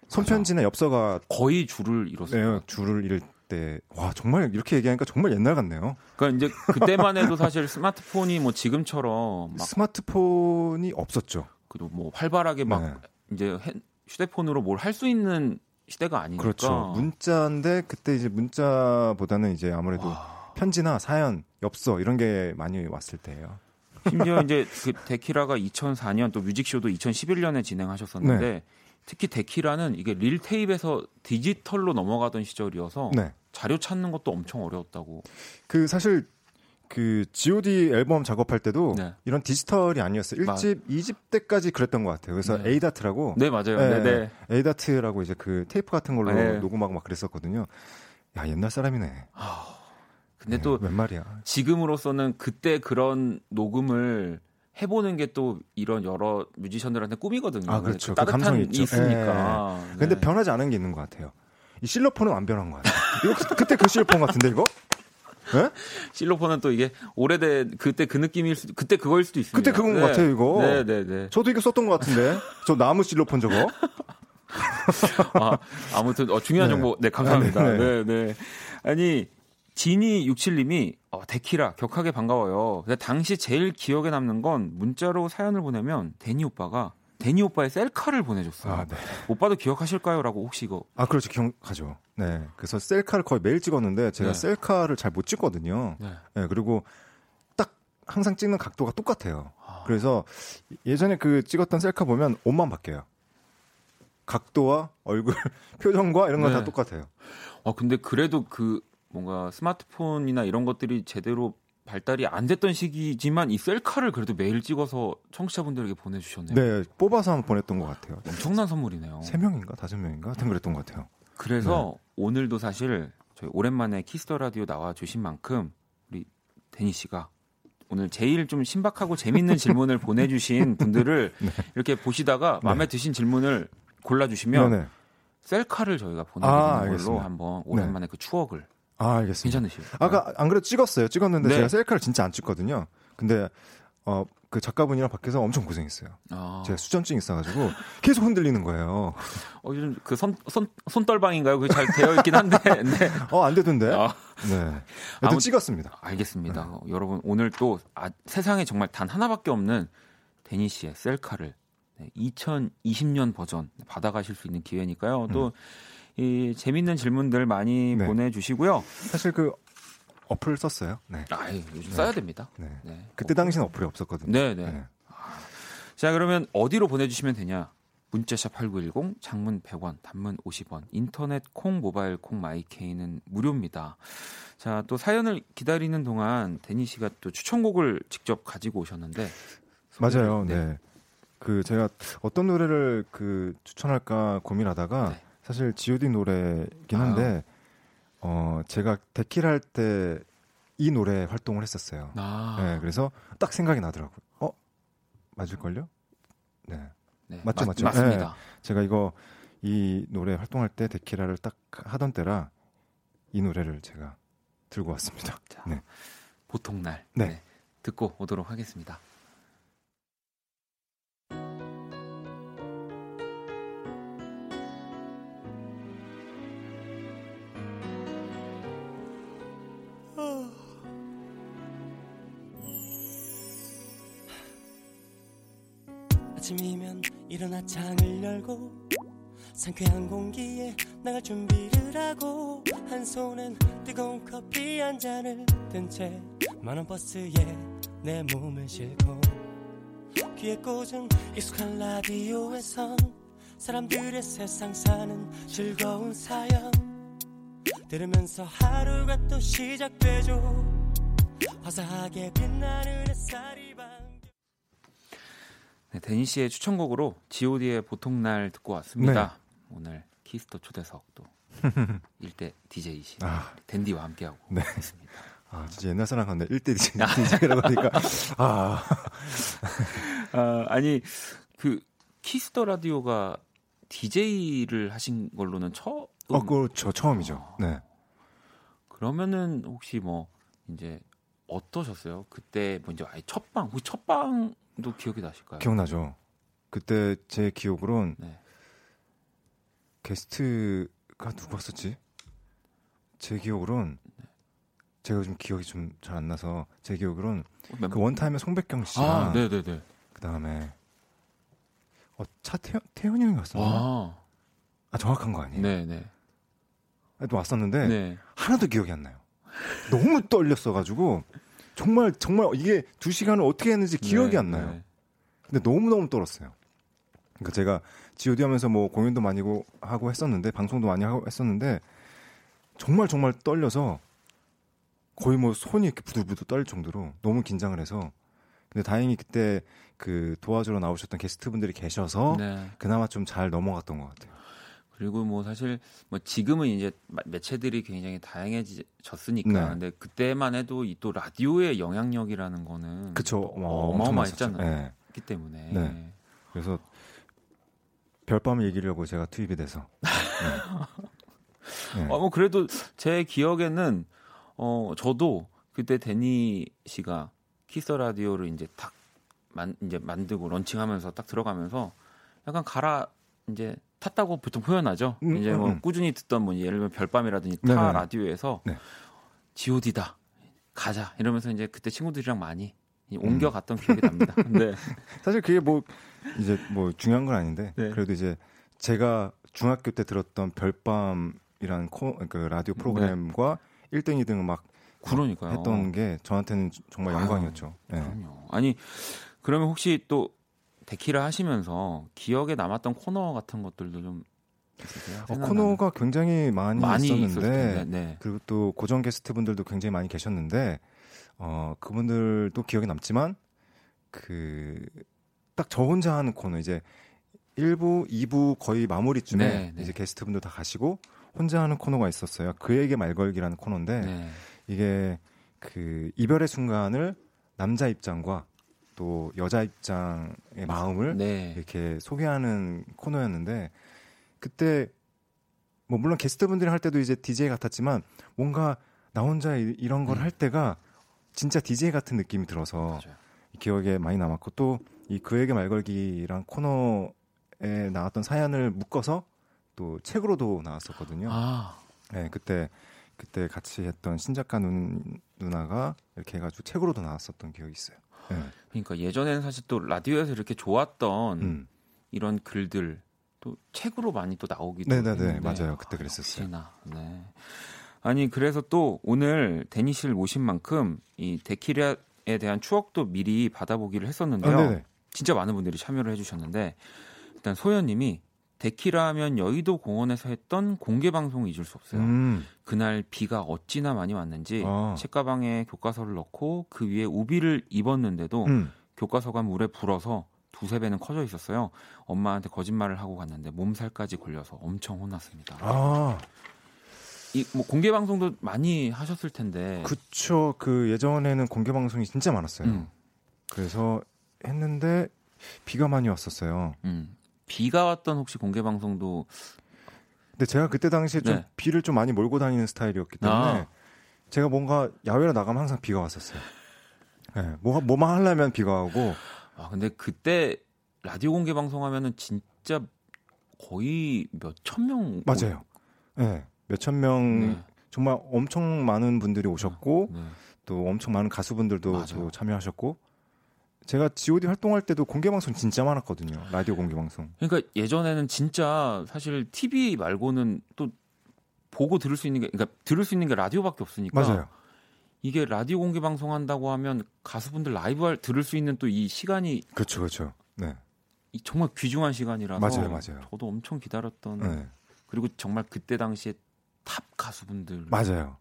손편지나 엽서가 거의 줄을 잃었어요. 네, 줄을 잃을 때 와 정말 이렇게 얘기하니까 정말 옛날 같네요. 그러니까 이제 그때만 해도 사실 스마트폰이 뭐 지금처럼 막 스마트폰이 없었죠. 그래도 뭐 활발하게 막 네. 이제 핸- 휴대폰으로 뭘 할 수 있는 시대가 아니니까. 그렇죠. 문자인데 그때 이제 문자보다는 이제 아무래도 와, 편지나 사연, 엽서 이런 게 많이 왔을 때예요. 심지어 이제 그 데키라가 2004년 또 뮤직쇼도 2011년에 진행하셨었는데 네. 특히 데키라는 이게 릴 테이프에서 디지털로 넘어가던 시절이어서 네. 자료 찾는 것도 엄청 어려웠다고. 그 사실 그 G.O.D 앨범 작업할 때도 네. 이런 디지털이 아니었어요. 맞- 1집, 2집 때까지 그랬던 것 같아요. 그래서 네. ADAT라고 네 맞아요. 네, 네, 네. 에이다트라고 이제 그 테이프 같은 걸로 네. 녹음하고 막 그랬었거든요. 야 옛날 사람이네. 근데 네, 또웬 말이야. 지금으로서는 그때 그런 녹음을 해보는 게 또 이런 여러 뮤지션들한테 꿈이거든요. 아, 그렇죠. 그 따뜻한 감성이 이 있죠. 있으니까. 네. 근데 변하지 않은 게 있는 것 같아요. 이 실로폰은 안 변한 것 같아요. 이거 그- 그때 그 실로폰 같은데 이거? 네? 실로폰은 또 이게 오래된 그때 그 느낌일 수 그때 그거일 수도 있습니다. 그때 그건 것 같아요, 이거. 네, 네, 네. 저도 이거 썼던 것 같은데. 저 나무 실로폰 저거. 아, 아무튼 어, 중요한 네. 정보 네 감사합니다. 아, 네, 네, 네. 아니 지니 67님이 어, 데키라 격하게 반가워요. 근데 당시 제일 기억에 남는 건 문자로 사연을 보내면 데니 오빠가 데니 오빠의 셀카를 보내줬어요. 아, 네. 오빠도 기억하실까요?라고 혹시 이거 아, 그렇죠. 기억하죠. 네. 그래서 셀카를 거의 매일 찍었는데 제가 네. 셀카를 잘 못 찍거든요. 네. 네, 그리고 딱 항상 찍는 각도가 똑같아요. 아. 그래서 예전에 그 찍었던 셀카 보면 옷만 바뀌어요. 각도와 얼굴 표정과 이런 건 다 네. 똑같아요. 아 근데 그래도 그 뭔가 스마트폰이나 이런 것들이 제대로 발달이 안 됐던 시기지만 이 셀카를 그래도 매일 찍어서 청취자분들에게 보내주셨네요. 네, 뽑아서 한번 보냈던 것 같아요. 엄청난 선물이네요. 세 명인가 다섯 명인가 하여튼 그랬던 것 같아요. 그래서 네. 오늘도 사실 저희 오랜만에 키스 더 라디오 나와 주신 만큼 우리 데니 씨가 오늘 제일 좀 신박하고 재밌는 질문을 보내주신 분들을 이렇게 보시다가 마음에 드신 질문을 골라주시면 네, 네. 셀카를 저희가 아, 보내드리는 걸로 알겠습니다. 한번 오랜만에 그 추억을 아, 알겠습니다. 괜찮으실까요? 아까 안 그래도 찍었어요. 찍었는데 네. 제가 셀카를 진짜 안 찍거든요. 근데 어 그 작가분이랑 밖에서 엄청 고생했어요. 아, 제가 수전증 있어가지고 계속 흔들리는 거예요. 어, 요즘 그 손, 손, 손떨방인가요? 그게 잘 되어 있긴 한데. 네. 어 안 되던데. 아, 네. 아무- 찍었습니다. 알겠습니다. 어, 여러분, 오늘 또 아, 세상에 정말 단 하나밖에 없는 데니 씨의 셀카를 네, 2020년 버전 받아가실 수 있는 기회니까요. 또, 이 재밌는 질문들 많이 네. 보내주시고요. 사실 그 어플 썼어요. 네. 아이, 요즘 써야 됩니다. 네. 네. 그때 당시는 어플이 없었거든요. 네, 네. 네. 자, 그러면 어디로 보내주시면 되냐? 문자샵 8910, 장문 100원, 단문 50원, 인터넷 콩, 모바일 콩, 마이케이는 무료입니다. 자, 또 사연을 기다리는 동안 데니 씨가 또 추천곡을 직접 가지고 오셨는데. 맞아요. 소개를- 네. 그 제가 어떤 노래를 그 추천할까 고민하다가 네. 사실 G.O.D 노래긴 한데 어 제가 데킬 할 때 이 노래 활동을 했었어요. 아, 네, 그래서 딱 생각이 나더라고요. 어 맞을걸요? 네, 네, 맞죠, 맞- 맞죠. 맞습니다. 제가 이거 이 노래 활동할 때 데키라를 딱 하던 때라 이 노래를 제가 들고 왔습니다. 자, 네. 보통 날. 네. 듣고 오도록 하겠습니다. 아침이면 일어나 창을 열고 상쾌한 공기에 나갈 준비를 하고 한 손엔 뜨거운 커피 한 잔을 든채 많은 버스에 내 몸을 싣고 귀에 꽂은 익숙한 라디오에선 사람들의 세상 사는 즐거운 사연 들으면서 하루가 또 시작되죠. 화사하게 빛나는 햇살이 네, 데니 씨의 추천곡으로 G.O.D의 보통날 듣고 왔습니다. 오늘 Kiss the 초대석 또 일대 DJ이신 아, 데니와 함께하고 네. 있습니다. 아 진짜 옛날 사람 같네. 1대 DJ라고 하니까 아 아, 아니 그 Kiss the Radio가 DJ를 하신 걸로는 처음 어, 그저 처음이죠. 네. 그러면은 혹시 뭐 이제 어떠셨어요? 그때 먼저 아예 첫방 혹시 첫방 도 기억이 나실까요? 기억나죠. 그때 제 기억으론 네. 게스트가 누구였었지? 제 기억으론 제가 요즘 기억이 좀 잘 안 나서 제 기억으론 멤버- 그 원타임의 송백경 씨랑 아, 네, 네, 네. 그 다음에 어 차태현 태현이 형이었었나? 아, 아, 정확한 거 아니에요? 네, 네. 또 왔었는데 네. 하나도 기억이 안 나요. 너무 떨렸어가지고 정말 정말 이게 두 시간을 어떻게 했는지 기억이 네, 안 나요. 네. 근데 너무 너무 떨었어요. 그러니까 제가 G.O.D 하면서 뭐 공연도 많이 고- 하고 했었는데 방송도 많이 하고 했었는데 정말 정말 떨려서 거의 뭐 손이 이렇게 부들부들 떨릴 정도로 너무 긴장을 해서 근데 다행히 그때 그 도와주러 나오셨던 게스트분들이 계셔서 네. 그나마 좀 잘 넘어갔던 것 같아요. 그리고 뭐 사실 뭐 지금은 이제 마- 매체들이 굉장히 다양해졌으니까 네. 근데 그때만 해도 이 또 라디오의 영향력이라는 거는 그쵸. 또 어, 어마어마했잖아요. 엄청났었죠. 네. 기 때문에 네. 그래서 별밤을 이기려고 제가 투입이 돼서 네. 네. 어, 뭐 그래도 제 기억에는 어 저도 그때 데니 씨가 키스 라디오를 이제 딱 만, 이제 만들고 런칭하면서 딱 들어가면서 약간 갈아 이제 탔다고 보통 표현하죠. 음, 이제 음, 뭐 음. 꾸준히 듣던 뭐 예를 들면 별밤이라든지 타 네네. 라디오에서 네. G.O.D다 가자 이러면서 이제 그때 친구들이랑 많이 음. 옮겨갔던 기억이 납니다. 근데 사실 그게 뭐 이제 뭐 중요한 건 아닌데 네. 그래도 이제 제가 중학교 때 들었던 별밤이라는 코, 그 라디오 프로그램과 1등, 2등을 막 그러니까요. 했던 게 저한테는 정말 영광이었죠. 네. 그럼요. 아니 그러면 혹시 또 데키라 하시면서 기억에 남았던 코너 같은 것들도 좀? 어? 코너가 굉장히 많이, 많이 있었는데. 네. 그리고 또 고정 게스트분들도 굉장히 많이 계셨는데 어 그분들도 기억에 남지만 그 딱 저 혼자 하는 코너 이제 1부, 2부 거의 마무리쯤에 네, 네. 이제 게스트분들 다 가시고 혼자 하는 코너가 있었어요. 그에게 말 걸기라는 코너인데 네. 이게 그 이별의 순간을 남자 입장과 또 여자 입장의 마음을 네. 이렇게 소개하는 코너였는데 그때 뭐 물론 게스트분들이 할 때도 이제 DJ 같았지만 뭔가 나 혼자 이- 이런 걸 음. 할 때가 진짜 DJ 같은 느낌이 들어서 맞아요. 기억에 많이 남았고 또 이 그에게 말 걸기랑 코너에 나왔던 사연을 묶어서 또 책으로도 나왔었거든요. 아, 네, 그때 그때 같이 했던 신작가 누, 누나가 이렇게 해가지고 책으로도 나왔었던 기억이 있어요. 네. 그러니까 예전에는 사실 또 라디오에서 이렇게 좋았던 음. 이런 글들 또 책으로 많이 또 나오기도 네네네, 맞아요. 아, 그때 그랬었어요. 역시나. 네. 아니 그래서 또 오늘 데니 씨를 모신 만큼 이 데키라에 대한 추억도 미리 받아보기를 아, 했었는데요. 네네. 진짜 많은 분들이 참여를 해주셨는데 일단 소연님이 데키라면 여의도 공원에서 했던 공개 방송을 잊을 수 없어요. 음. 그날 비가 어찌나 많이 왔는지 아. 책가방에 교과서를 넣고 그 위에 우비를 입었는데도 음. 교과서가 물에 불어서 두세 배는 커져 있었어요. 엄마한테 거짓말을 하고 갔는데 몸살까지 걸려서 엄청 혼났습니다. 아, 이뭐 공개 방송도 많이 하셨을 텐데. 그쵸. 그 예전에는 공개 방송이 진짜 많았어요. 음, 그래서 했는데 비가 많이 왔었어요. 음. 비가 왔던 혹시 공개 방송도 근데 제가 그때 당시에 좀 네. 비를 좀 많이 몰고 다니는 스타일이었기 때문에 아. 제가 뭔가 야외로 나가면 항상 비가 왔었어요. 네, 뭐, 뭐만 하려면 비가 오고 아 근데 그때 라디오 공개 방송하면은 진짜 거의 몇 천 명 맞아요. 네, 몇천 명 네. 정말 엄청 많은 분들이 오셨고 네. 또 엄청 많은 가수분들도 참여하셨고 제가 G.O.D 활동할 때도 공개 방송 진짜 많았거든요. 라디오 공개 방송. 그러니까 예전에는 진짜 사실 TV 말고는 또 보고 들을 수 있는 게 그러니까 들을 수 있는 게 라디오밖에 없으니까 맞아요. 이게 라디오 공개 방송 한다고 하면 가수분들 라이브 할- 들을 수 있는 또 이 시간이 그렇죠, 그렇죠. 네, 이 정말 귀중한 시간이라서 맞아요, 맞아요. 저도 엄청 기다렸던 네, 그리고 정말 그때 당시에 탑 가수분들 맞아요.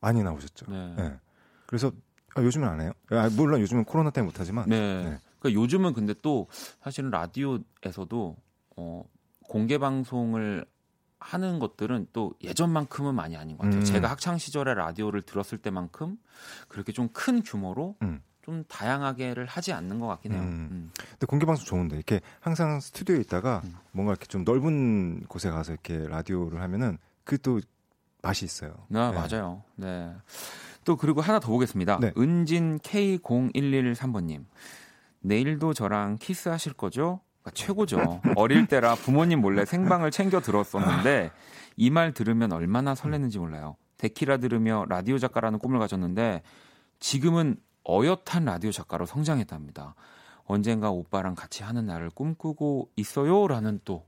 많이 나오셨죠. 네. 네. 그래서 아, 요즘은 안 해요. 아, 물론 요즘은 코로나 때문에 못 하지만 네. 네. 그러니까 요즘은 근데 또 사실은 라디오에서도 어, 공개 방송을 하는 것들은 또 예전만큼은 많이 아닌 것 같아요. 음. 제가 학창 시절에 라디오를 들었을 때만큼 그렇게 좀 큰 규모로 음. 좀 다양하게를 하지 않는 것 같긴 해요. 음. 음. 근데 공개 방송 좋은데 이렇게 항상 스튜디오에 있다가 음. 뭔가 이렇게 좀 넓은 곳에 가서 이렇게 라디오를 하면은 그 또 맛이 있어요. 아, 네. 맞아요. 네. 또 그리고 하나 더 보겠습니다. 네. 은진 K0113번님. 내일도 저랑 키스하실 거죠? 아, 최고죠. 어릴 때라 부모님 몰래 생방을 챙겨 들었었는데 이 말 들으면 얼마나 설레는지 몰라요. 데키라 들으며 라디오 작가라는 꿈을 가졌는데 지금은 어엿한 라디오 작가로 성장했답니다. 언젠가 오빠랑 같이 하는 날을 꿈꾸고 있어요라는 또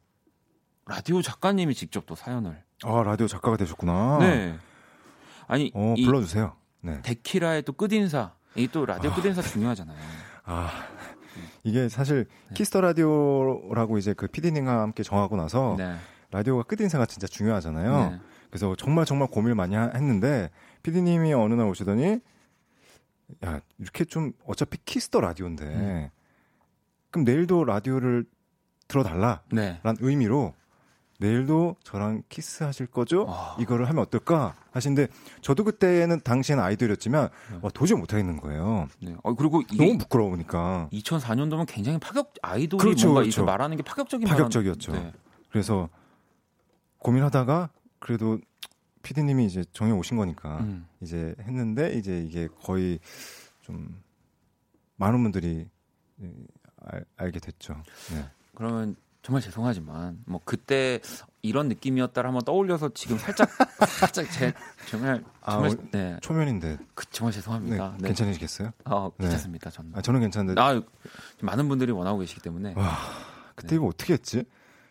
라디오 작가님이 직접 또 사연을 아 라디오 작가가 되셨구나. 네. 아니 어이 불러주세요. 네. 데키라의 또 끝인사. 이 또 라디오 끝인사 중요하잖아요. 아 이게 사실 네. Kiss the Radio라고 이제 그 PD님과 함께 정하고 나서 네. 라디오가 끝인사가 진짜 중요하잖아요. 네. 그래서 정말 정말 고민을 많이 하- 했는데 PD님이 어느 날 오시더니 야 이렇게 좀 어차피 Kiss the Radio인데 음. 그럼 내일도 라디오를 들어달라라는 네. 의미로 내일도 저랑 키스하실 거죠? 아. 이거를 하면 어떨까 하시는데 저도 그때는 당시에는 아이돌이었지만 네. 와, 도저히 못 하겠는 거예요. 네. 어, 그리고 너무 부끄러우니까 2004년도면 굉장히 파격 아이돌이 그렇죠, 뭔가 그렇죠. 말하는 게 파격적인 파격적이었죠. 말한- 네. 그래서 고민하다가 그래도 PD님이 이제 정해 오신 거니까 음. 이제 했는데 이제 이게 거의 좀 많은 분들이 예, 알, 알게 됐죠. 네. 그러면 정말 죄송하지만 뭐 그때 이런 느낌이었다를 한번 떠올려서 지금 살짝 살짝 제 정말 아, 정말 어, 네. 초면인데 그, 정말 네, 죄송합니다. 네. 괜찮으시겠어요? 어, 네. 괜찮습니다. 저는. 아, 저는 괜찮은데 아, 많은 분들이 원하고 계시기 때문에 와, 그때 네. 이거 어떻게 했지?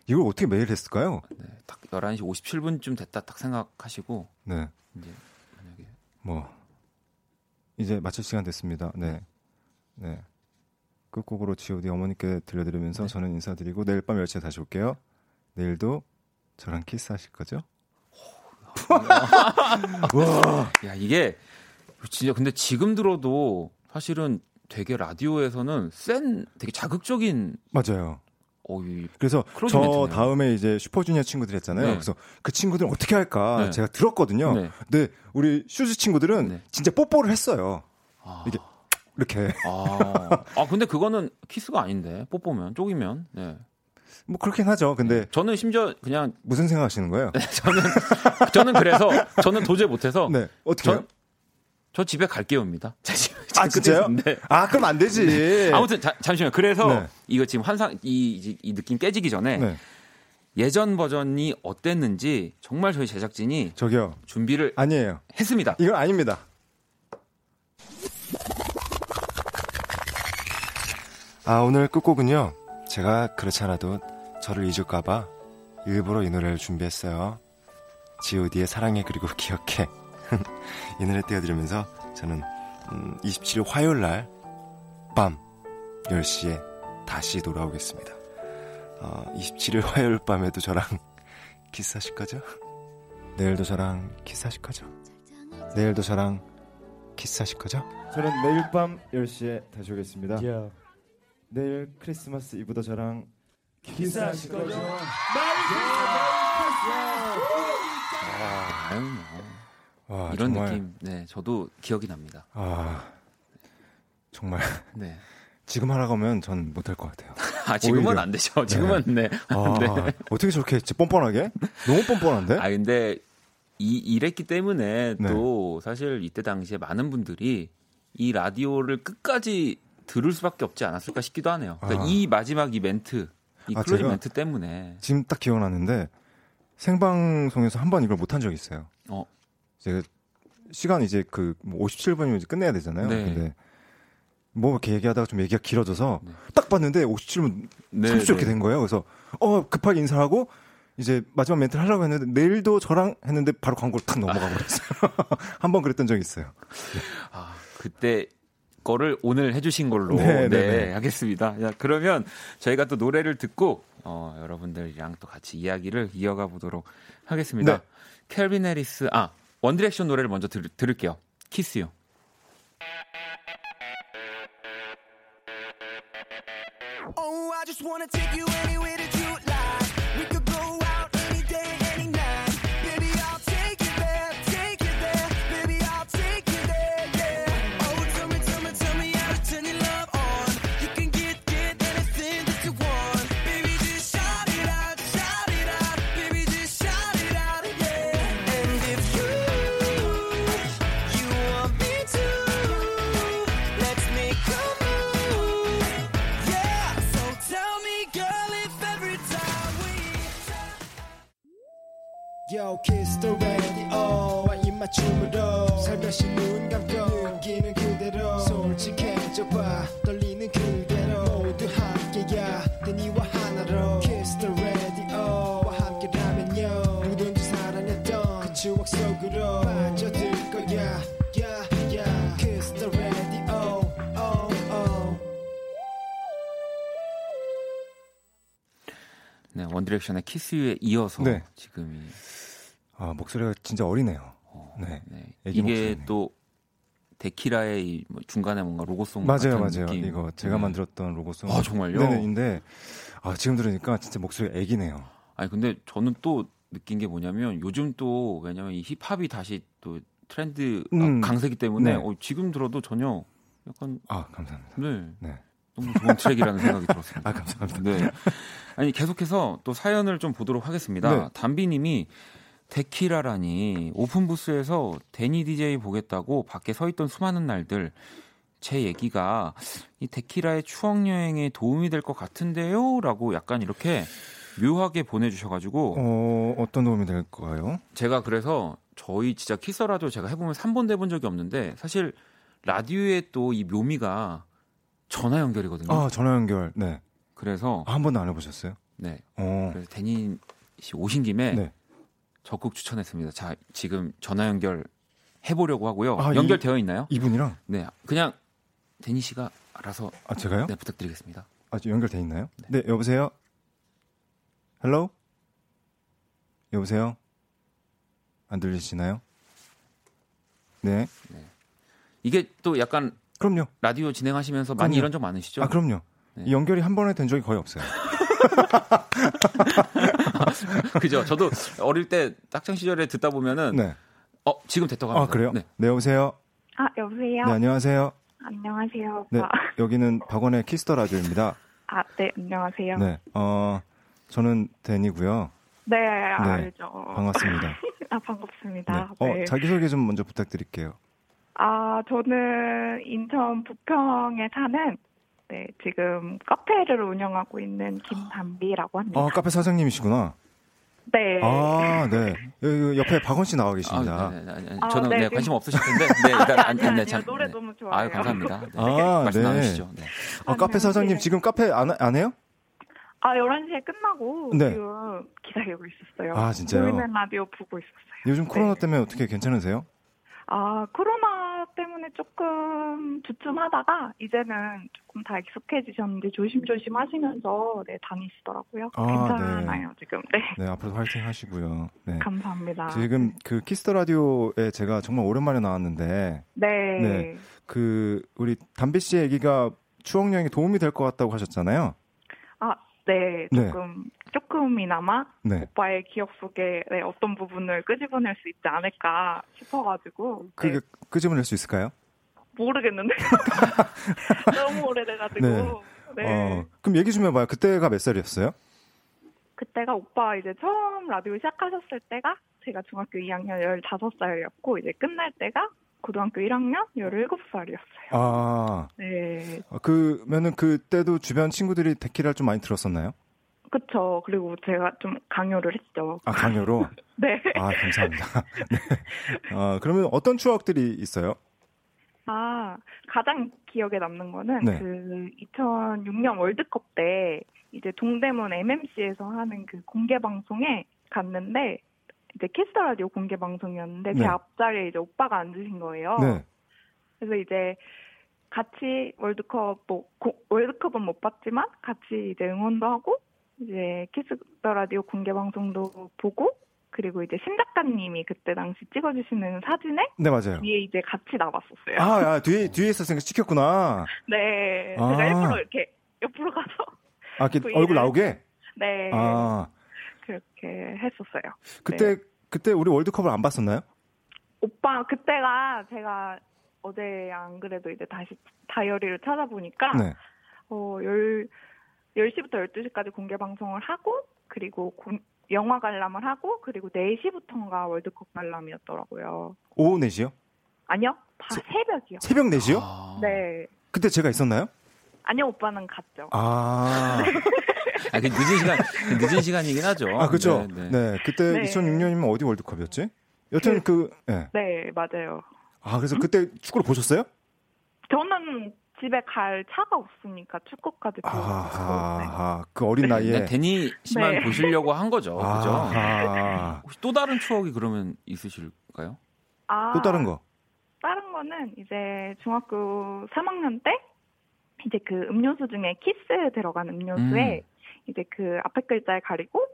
이걸 어떻게 매일 했을까요? 네, 딱 11시 57분쯤 됐다 딱 생각하시고 네, 이제 만약에 뭐 이제 마칠 시간 됐습니다. 네, 네. 끝곡으로 G.O.D 어머니께 들려드리면서 네. 저는 인사드리고 내일 밤 10시에 다시 올게요. 내일도 저랑 키스하실 거죠? 와, 야 이게 진짜 근데 지금 들어도 사실은 되게 라디오에서는 센 되게 자극적인 맞아요. 어이 그래서 저 멘트네요. 다음에 이제 슈퍼주니어 친구들 했잖아요. 네. 그래서 그 친구들은 어떻게 할까 네. 제가 들었거든요. 네. 근데 우리 슈주 친구들은 네. 진짜 뽀뽀를 했어요. 아, 이게 이렇게 아, 아 근데 그거는 키스가 아닌데 뽀뽀면 쪽이면 네. 뭐 그렇긴 하죠. 근데 저는 심지어 그냥 무슨 생각하시는 거예요? 저는 저는 그래서 저는 도저히 못해서 네, 어떻게 저? 저 집에 갈게요입니다. 제 집에 아, 진짜요? 네. 아, 그럼 안 되지. 아무튼 자- 잠시만요. 그래서 네. 이거 지금 환상 이, 이, 이 느낌 깨지기 전에 네, 예전 버전이 어땠는지 정말 저희 제작진이 저기요. 준비를 아니에요. 했습니다. 이건 아닙니다. 아, 오늘 끝곡은요. 제가 그렇지 않아도 저를 잊을까봐 일부러 이 노래를 준비했어요. G.O.D의 사랑해 그리고 기억해 이 노래 띄워드리면서 저는 음, 27일 화요일 날 밤 10시에 다시 돌아오겠습니다. 어, 27일 화요일 밤에도 저랑 키스하실 거죠? 내일도 저랑 키스하실 거죠? 내일도 저랑 키스하실 거죠? 저는 내일 밤 10시에 다시 오겠습니다. 내일 크리스마스 이브도 저랑 키스하실 거죠? 아유, 뭐. 와, 이런 정말, 느낌, 네, 저도 기억이 납니다. 아 정말 네. 지금 하라고 하면 전 못할 것 같아요. 아, 지금은 오히려. 안 되죠. 지금은, 네. 아, 네. 어떻게 저렇게 했지? 뻔뻔하게? 너무 뻔뻔한데? 아, 근데 이, 이랬기 때문에 네. 또 사실 이때 당시에 많은 분들이 이 라디오를 끝까지 들을 수밖에 없지 않았을까 싶기도 하네요. 그러니까 아. 이 마지막 이 멘트, 이 아, closing 멘트 때문에. 지금 딱 기억나는데 생방송에서 한 번 이걸 못한 적이 있어요. 어. 제가 시간 이제 그 57분이면 이제 끝내야 되잖아요. 네. 근데 뭐 이렇게 얘기하다가 좀 얘기가 길어져서 네. 딱 봤는데 57분 네, 30초 이렇게 네. 된 거예요. 그래서 어 급하게 인사를 하고 이제 마지막 멘트를 하려고 했는데 내일도 저랑 했는데 바로 광고를 탁 넘어가 버렸어요. 한번 그랬던 적이 있어요. 아, 그때 거를 오늘 해주신 걸로 네, 네, 네, 네. 하겠습니다. 자, 그러면 저희가 또 노래를 듣고 어, 여러분들이랑 또 같이 이야기를 이어가 보도록 하겠습니다. 네. 켈빈 해리스 아 원디렉션 노래를 먼저 들, 들을게요. 키스요. Oh, The radio. 입맞춤으로 살며시 눈 감고 느끼는 그대로 솔직해져봐 떨리는 그대로 모두 함께야 내니와 하나로 Kiss the radio. 와 함께라면요 누구든지 사랑했던 그 추억 속으로 빠져들 거야. Yeah, yeah. Kiss the radio. Oh, oh. 네, 원디렉션의 키스유에 이어서 네. 지금 이 아 목소리가 진짜 어리네요. 어, 네. 네. 이게 목소리네. 또 데키라의 이뭐 중간에 뭔가 로고송 맞아요, 맞아요. 느낌. 이거 제가 네. 만들었던 로고송. 아, 정말요? 네네인데 아, 지금 들으니까 진짜 목소리가 애기네요. 아니 근데 저는 또 느낀 게 뭐냐면 요즘 또 왜냐면 이 힙합이 다시 또 트렌드 음. 강세기 때문에 네. 어, 지금 들어도 전혀 약간 아 감사합니다. 네, 네. 너무 좋은 트랙이라는 생각이 들었습니다. 아 감사합니다. 네. 아니 계속해서 또 사연을 좀 보도록 하겠습니다. 네. 담비님이 데키라라니 오픈 부스에서 데니 DJ 보겠다고 밖에 서 있던 수많은 날들 제 얘기가 이 데키라의 추억 여행에 도움이 될 것 같은데요라고 약간 이렇게 묘하게 보내주셔가지고 어 어떤 도움이 될까요? 제가 그래서 저희 진짜 키스 라디오 제가 해보면 3번 해본 적이 없는데 사실 라디오의 또이 묘미가 전화 연결이거든요. 아 전화 연결. 네. 그래서 아, 한 번도 안 해보셨어요? 네 어. 그래서 데니 씨 오신 김에 네. 적극 추천했습니다. 자, 지금 전화 연결 해보려고 하고요. 아, 이- 연결되어 있나요? 이분이랑 네, 그냥 데니 씨가 알아서 아 제가요? 네, 부탁드리겠습니다. 아, 연결돼 있나요? 네, 여보세요? Hello? 여보세요? 안 들리시나요? 네. 이게 또 약간 그럼요. 라디오 진행하시면서 많이 그럼요. 이런 적 많으시죠? 아, 그럼요. 네. 이 연결이 한 번에 된 적이 거의 없어요. 그죠? 저도 어릴 때 학창 시절에 듣다 보면은 네. 어 지금 됐다고 합니다. 아, 그래요? 네. 네, 여보세요? 아, 여보세요? 네, 안녕하세요. 안녕하세요. 네, 오빠. 여기는 박원의 Kiss the Radio입니다. 아, 네, 안녕하세요. 네, 어, 저는 데니고요. 네, 알죠. 반갑습니다. 아, 반갑습니다. 네. 네. 어, 자기소개 좀 먼저 부탁드릴게요. 아, 저는 인천 부평에 사는 네, 지금 카페를 운영하고 있는 김담비라고 합니다. 아, 카페 사장님이시구나. 네. 아, 네. 여기 옆에 박원 씨 나와 계십니다. 아, 네, 네, 네, 네. 아, 저는 네, 네, 네. 관심 없으실 텐데 네, 일단 아니, 아니. 잘- 노래 네. 너무 좋아요. 아유, 감사합니다. 네. 아, 말씀 네. 나누시죠. 네. 아, 카페 사장님 지금 카페 안, 안 해요? 아, 11시에 끝나고 네. 지금 기다리고 있었어요. 아, 진짜요? 보이는 라디오 보고 있었어요. 요즘 코로나 네. 때문에 어떻게 괜찮으세요? 아, 코로나 때문에 조금 주춤하다가 이제는 조금 다 익숙해지셨는데 조심조심 하시면서 네, 다니시더라고요. 아, 괜찮아요, 지금. 네. 네, 앞으로 화이팅 하시고요. 네. 감사합니다. 지금 그 Kiss the Radio에 제가 정말 오랜만에 나왔는데 네. 네. 그 우리 담비 씨 얘기가 추억 여행에 도움이 될 것 같다고 하셨잖아요. 아, 네. 네. 조금, 조금이나마 네. 오빠의 기억 속에 네, 어떤 부분을 끄집어낼 수 있지 않을까 싶어가지고. 네, 그게 끄집어낼 수 있을까요? 모르겠는데. 너무 오래돼가지고. 네. 네. 어, 그럼 얘기 좀 해봐요. 그때가 몇 살이었어요? 그때가 오빠 이제 처음 라디오 시작하셨을 때가 제가 중학교 2학년 15살이었고, 이제 끝날 때가 고등학교 1학년 17살이었어요. 아, 네. 어, 그러면은 그때도 주변 친구들이 데키라를 좀 많이 들었었나요? 그쵸. 그리고 제가 좀 강요를 했죠. 아, 강요로? 네. 아, 감사합니다. 네. 어, 그러면 어떤 추억들이 있어요? 아, 가장 기억에 남는 거는 네. 그 2006년 월드컵 때 이제 동대문 MMC에서 하는 그 공개 방송에 갔는데 이제 Kiss the Radio 공개 방송이었는데 네. 제 앞자리에 이제 오빠가 앉으신 거예요. 네. 그래서 이제 같이 월드컵 뭐 고- 월드컵은 못 봤지만 같이 이제 응원도 하고 이제 Kiss the Radio 공개 방송도 보고 그리고 이제 신 작가님이 그때 당시 찍어주시는 사진에 네, 맞아요. 뒤에 이제 같이 나왔었어요. 아, 아, 뒤에, 뒤에 있었으니까 찍혔구나. 네, 아. 제가 일부러 이렇게 옆으로 가서 아, 이렇게 V를- 얼굴 나오게? 네 아, 그렇게 했었어요. 그때, 네. 그때 우리 월드컵을 안 봤었나요? 오빠 그때가 제가 어제 안 그래도 이제 다시 다이어리를 찾아보니까 네. 어, 열 10시부터 12시까지 공개 방송을 하고 그리고 고- 영화 관람을 하고 그리고 4시부터인가 월드컵 관람이었더라고요. 오후 4시요? 아니요. 바- 새벽이요. 새벽 4시요? 아, 네. 그때 제가 있었나요? 아니요, 오빠는 갔죠. 아, 아, 그 늦은 시간, 그 늦은 시간이긴 하죠. 아, 그죠? 네, 네, 네. 그때 네. 2006년이면 어디 월드컵이었지? 여튼 그, 예. 네, 맞아요. 아, 그래서 그때 축구를 보셨어요? 저는 집에 갈 차가 없으니까 축구까지 보고 아하, 그 어린 그냥 나이에. 데니시만 네. 보시려고 한 거죠. 그죠? 아하. 혹시 또 다른 추억이 그러면 있으실까요? 아, 또 다른 거. 다른 거는 이제 중학교 3학년 때 이제 그 음료수 중에 키스 들어간 음료수에 이제 그 앞에 글자에 가리고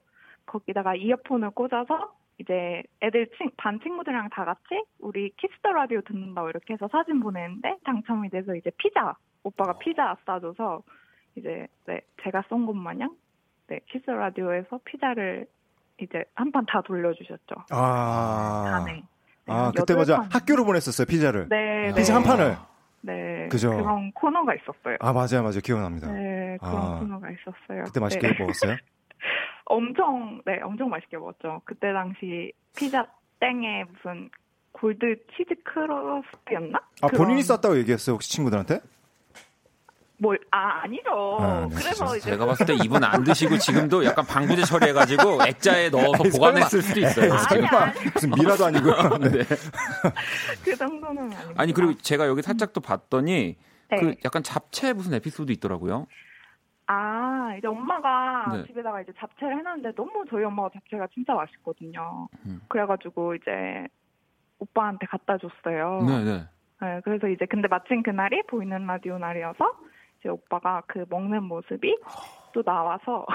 거기다가 이어폰을 꽂아서 이제 애들 친, 반 친구들이랑 다 같이 우리 Kiss the Radio 듣는다고 이렇게 해서 사진 보내는데 당첨이 돼서 이제 피자 오빠가 피자 싸줘서 이제 네 제가 쏜 것 마냥 네 키스 라디오에서 피자를 이제 한 판 다 돌려주셨죠. 아. 안에. 아, 네, 그때 맞아. 판. 학교로 보냈었어요, 피자를. 네, 피자 네. 한 판을. 네. 그죠. 그런 코너가 있었어요. 아, 맞아요, 맞아요. 기억납니다. 네, 그런 아. 코너가 있었어요. 그때 맛있게 네. 먹었어요? 엄청, 네, 엄청 맛있게 먹었죠. 그때 당시 피자 땡에 무슨 골드 치즈 크러스트였나? 아, 그런- 본인이 쌌다고 얘기했어요, 혹시 친구들한테? 뭘, 아, 아니죠. 아, 네, 그래서 이제. 제가 봤을 때 이분 안 드시고 지금도 약간 방부제 처리해가지고 액자에 넣어서 아니, 보관했을 수도 있어요. 에이. 설마. 무슨 미라도 아니고요. 네. 네. 그 정도는 아니고. 아니 그리고 제가 여기 살짝 또 봤더니 네. 그 약간 잡채 무슨 에피소드 있더라고요. 아, 이제 엄마가 네. 집에다가 이제 잡채를 해놨는데 너무 저희 엄마가 잡채가 진짜 맛있거든요. 음. 그래가지고 이제 오빠한테 갖다 줬어요. 네네. 네, 그래서 이제 근데 마침 그날이 보이는 라디오 날이어서 이 제 오빠가 그 먹는 모습이 또 나와서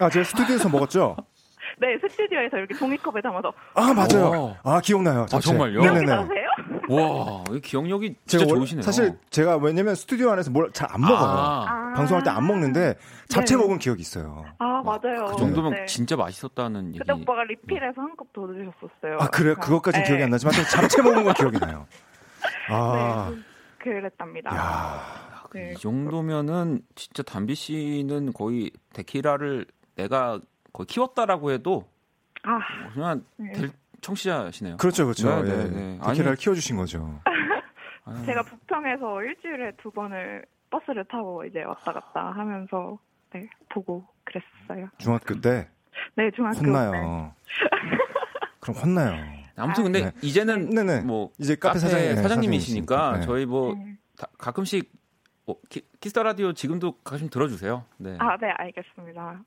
아, 제가 스튜디오에서 먹었죠? 네 스튜디오에서 이렇게 종이컵에 담아서 아, 맞아요. 오. 아, 기억나요. 잡채. 정말요? 네네네. 아세요? 와, 이 기억력이 진짜 좋으시네요. 사실 제가 왜냐면 스튜디오 안에서 뭘 잘 안 먹어요. 아, 아, 방송할 때 안 먹는데 잡채 네. 먹은 기억이 있어요. 아 맞아요. 그 정도면 네. 진짜 맛있었다는 얘기. 그때 오빠가 리필해서 한 컵 더 드셨었어요. 아, 그래요? 그것까진 네. 기억이 안 나지만 또 잡채 먹은 건 기억이 나요. 아, 네, 그랬답니다. 야. 네. 이 정도면은 진짜 담비 씨는 거의 데키라를 내가 거의 키웠다라고 해도 아, 그냥 네. 될 청취자시네요. 그렇죠, 그렇죠. 네, 예. 네, 네. 데키라를 아니- 키워주신 거죠. 제가 부평에서 일주일에 두 번을 버스를 타고 이제 왔다 갔다 하면서 네, 보고 그랬어요. 중학교 때 네, 중학교 때. 혼나요. 그럼 혼나요. 아무튼 근데 네. 이제는 네네. 뭐 이제 카페 카페, 사장님, 네, 사장님이시니까. 네. 저희 뭐 네. 다- 가끔씩 어, 키, Kiss the Radio 지금도 가끔 들어주세요. 네. 아, 네, 알겠습니다.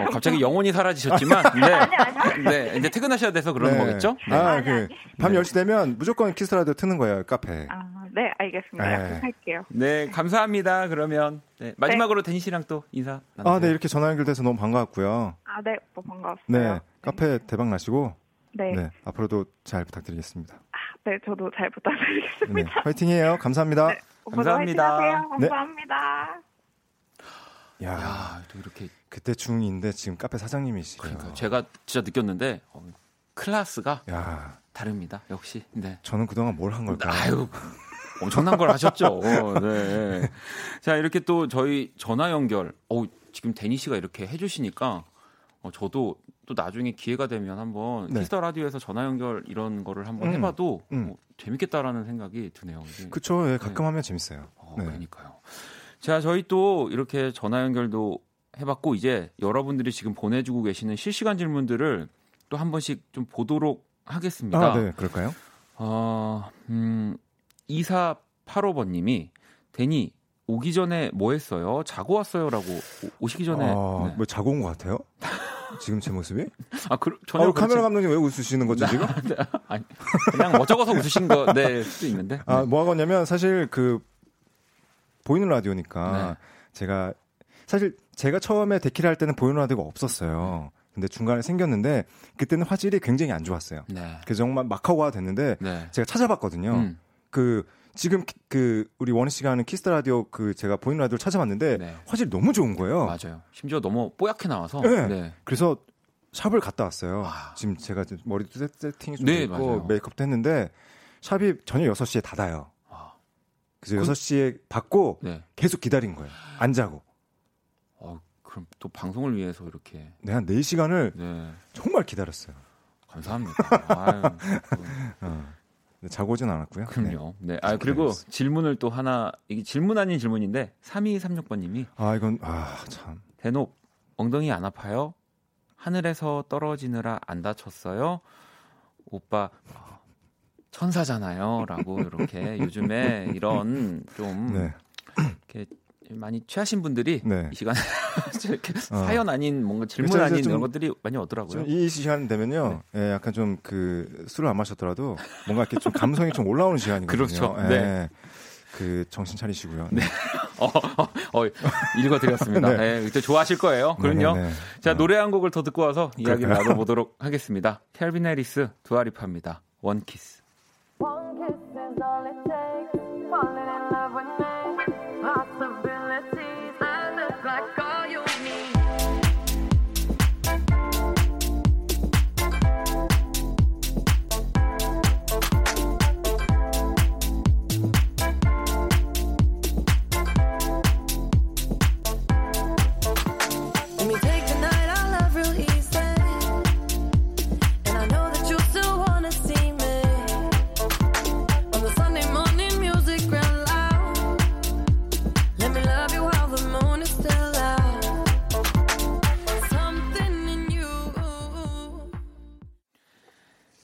어, 갑자기 영혼이 사라지셨지만, 네. 네, 이제 퇴근하셔야 돼서 그러는 네. 거겠죠? 네. 아, 그, 밤 10시 되면 무조건 키스 라디오 트는 거예요, 카페. 아, 네, 알겠습니다. 네. 약속할게요. 네, 감사합니다. 그러면 네, 마지막으로 데니 씨랑 또 인사 나누세요. 아, 네, 이렇게 전화 연결돼서 너무 반가웠고요. 아, 네, 뭐 반가웠어요. 네, 카페 대박 나시고, 네. 네, 앞으로도 잘 부탁드리겠습니다. 네, 저도 잘 네, 부탁드리겠습니다. 화이팅 해요. 감사합니다. 네, 오빠도 화이팅 하세요. 네. 감사합니다. 야, 또 이렇게 그때 중2인데 지금 카페 사장님이시고요. 그러니까 제가 진짜 느꼈는데 어, 클래스가 야, 다릅니다. 역시. 네. 저는 그동안 뭘 한 걸까요? 아유, 엄청난 걸 하셨죠. 네. 자, 이렇게 또 저희 전화 연결, 어 지금 데니 씨가 이렇게 해 주시니까, 어, 저도 또 나중에 기회가 되면 한번 네. 키스 더 라디오에서 전화 연결 이런 거를 한번 음, 해봐도 음. 어, 재밌겠다라는 생각이 드네요. 그쵸, 예, 가끔 하면 재밌어요. 네. 어, 네. 그러니까요. 자, 저희 또 이렇게 전화 연결도 해봤고, 이제 여러분들이 지금 보내주고 계시는 실시간 질문들을 또 한 번씩 좀 보도록 하겠습니다. 아, 네, 그럴까요? 어, 음, 2485번님이, 데니, 오기 전에 뭐 했어요? 자고 왔어요? 라고 오- 오시기 전에. 아, 네. 뭐 자고 온 것 같아요? 지금 제 모습이? 아, 그, 전혀 아, 카메라 감독님 왜 웃으시는 거죠, 지금? 아니, 그냥 뭐 적어서 웃으신 거, 네, 수도 있는데. 아, 뭐 하겠냐면 사실 그 보이는 라디오니까 네. 제가 사실 제가 처음에 데키를 할 때는 보이는 라디오가 없었어요. 근데 중간에 생겼는데 그때는 화질이 굉장히 안 좋았어요. 네. 그래서 정말 와 됐는데 네. 제가 찾아봤거든요. 음. 그 지금 키- 그 우리 원희 씨가 하는 키스 더 라디오 그 제가 보이는 라디오를 찾아봤는데 네. 화질이 너무 좋은 거예요. 맞아요. 심지어 너무 뽀얗게 나와서. 네. 네. 그래서 샵을 갔다 왔어요. 지금 제가 지금 머리도 세- 세팅이 좀 네, 돼 있고 맞아요. 메이크업도 했는데 샵이 저녁 6시에 닫아요. 그래서 그- 6시에 받고 네. 계속 기다린 거예요. 안 자고. 어, 그럼 또 방송을 위해서 이렇게. 네, 한 4시간을 네. 정말 기다렸어요. 감사합니다. 아유, 어. 네, 자고 오진 않았고요. 그럼요. 네. 아, 그리고 질문을 또 하나, 이게 질문 아닌 질문인데, 3236번님이. 아, 이건, 아, 참. 대놓, 엉덩이 안 아파요? 하늘에서 떨어지느라 안 다쳤어요? 오빠, 어, 천사잖아요. 라고 이렇게 요즘에 이런 좀, 네. 이렇게 많이 취하신 분들이 네. 이 시간에 이렇게 어. 사연 아닌 뭔가 질문 아닌 좀- 이런 것들이 많이 오더라고요. 좀이 시간 되면요, 예, 약간 좀 그 술을 안 마셨더라도 뭔가 이렇게 좀 감성이 좀 올라오는 시간이거든요. 그렇죠. 예. 네. 그 정신 차리시고요. 네. 어, 어, 어, 읽어드렸습니다. 네. 네. 그때 좋아하실 거예요. 그럼요. 네네네. 자, 노래 한 곡을 더 듣고 와서 이야기를 그럴까요? 나눠보도록 하겠습니다. 켈빈 해리스, 두아리파입니다. 원키스. One kiss is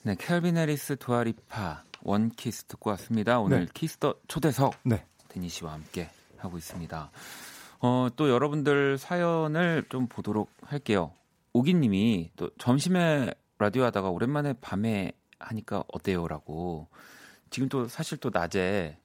네, Calvin Harris, Dua Lipa, One Kiss 듣고 왔습니다. 오늘 네. 키스 더 초대석 네. 데니 씨와 함께 하고 있습니다. 어, 또 여러분들 사연을 좀 보도록 할게요. 오기님이 또 점심에 라디오 하다가 오랜만에 밤에 하니까 어때요라고. 지금 또 사실 또 낮에.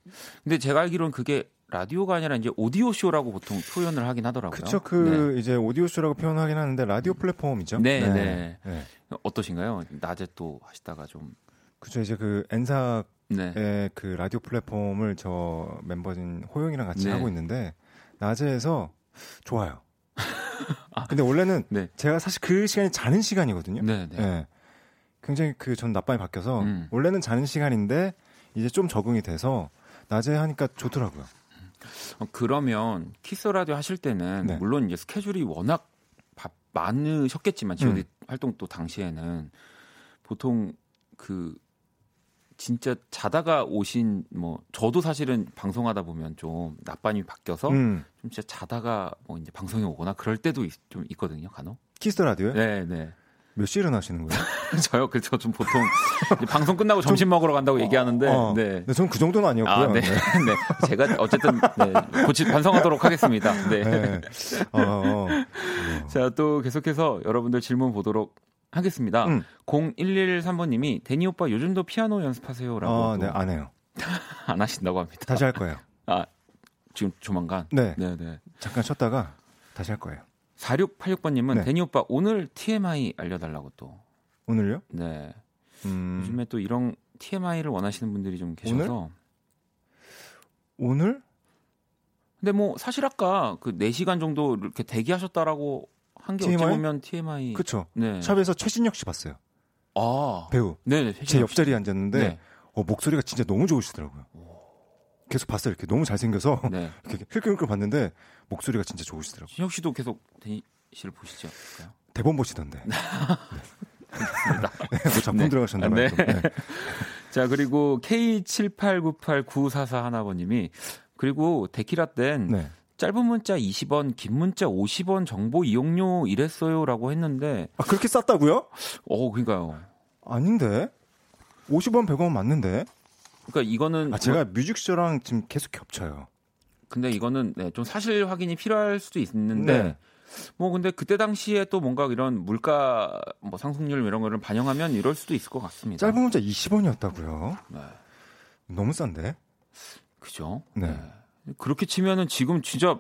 근데 제가 알기로는 그게 라디오가 아니라 이제 오디오 쇼라고 보통 표현을 하긴 하더라고요. 그쵸, 그, 이제 오디오 쇼라고 표현하긴 하는데, 라디오 플랫폼이죠. 네, 네. 네. 어떠신가요? 낮에 또 하시다가 좀. 그쵸, 이제 그, N사의 네. 그 라디오 플랫폼을 저희 멤버인 호영이랑 같이 네. 하고 있는데, 낮에 해서 좋아요. 근데 원래는 네. 제가 사실 그 시간이 자는 시간이거든요. 네, 네. 예. 굉장히 그 전 낮밤이 바뀌어서 음. 원래는 자는 시간인데 이제 좀 적응이 돼서 낮에 하니까 좋더라고요. 어, 그러면 키스 라디오 하실 때는 네. 물론 이제 스케줄이 워낙 바, 많으셨겠지만 지금 음. 활동 또 당시에는 보통 그 진짜 자다가 오신 뭐 저도 사실은 방송하다 보면 좀 낮밤이 바뀌어서 음. 좀 진짜 자다가 뭐 이제 방송에 오거나 그럴 때도 있, 좀 있거든요 간혹. 키스 라디오요? 네, 네. 몇 시에 일어나시는 거예요? 저요, 그렇죠. 좀 보통 방송 끝나고 점심 먹으러 간다고 얘기하는데, 어, 네. 네, 저는 그 정도는 아니었고요. 아, 네. 네. 제가 어쨌든, 네. 고치, 반성하도록 하겠습니다. 네. 네. 어, 어. 자, 또 계속해서 여러분들 질문 보도록 하겠습니다. 음. 0113번 님이, 데니 오빠 요즘도 피아노 연습하세요? 라고. 아, 또 네, 안 해요. 안 하신다고 합니다. 다시 할 거예요. 아, 지금 조만간? 네. 네, 네. 잠깐 쉬었다가 다시 할 거예요. 4686번님은 네. 데니 오빠 오늘 TMI 알려달라고 또. 오늘요? 네. 음, 요즘에 또 이런 TMI를 원하시는 분들이 좀 계셔서. 오늘? 근데 뭐 사실 아까 그 4시간 정도 이렇게 대기하셨다라고 한 게 어찌 TMI? 보면 TMI. 그쵸. 네. 샵에서 최진혁 씨 봤어요. 아. 배우. 네네. 제 옆자리에 앉았는데 네. 어, 목소리가 진짜 너무 좋으시더라고요. 계속 봤어요. 이렇게 너무 잘생겨서 네. 이렇게 흘끔흘끔 봤는데 목소리가 진짜 좋으시더라고요. 진혁 씨도 계속 데니 씨를 않을까요? 대본 보시던데. 네. 알겠습니다. 뭐 작품 네. 들어가셨나 네. 네. 자, 그리고 K78989444 하나번님이 그리고 데키라 땐 네. 짧은 문자 20원, 긴 문자 50원 정보 이용료 이랬어요라고 했는데 아, 그렇게 쌌다고요? 어, 그러니까요. 아닌데. 50원, 100원 맞는데. 그러니까 이거는 아, 제가 뮤직쇼랑 지금 계속 겹쳐요. 근데 이거는 네, 좀 사실 확인이 필요할 수도 있는데 네. 뭐 근데 그때 당시에 또 뭔가 이런 물가 뭐 상승률 이런 거를 반영하면 이럴 수도 있을 것 같습니다. 짧은 문자 20원이었다고요? 네. 너무 싼데? 그죠? 네. 그렇게 치면은 지금 진짜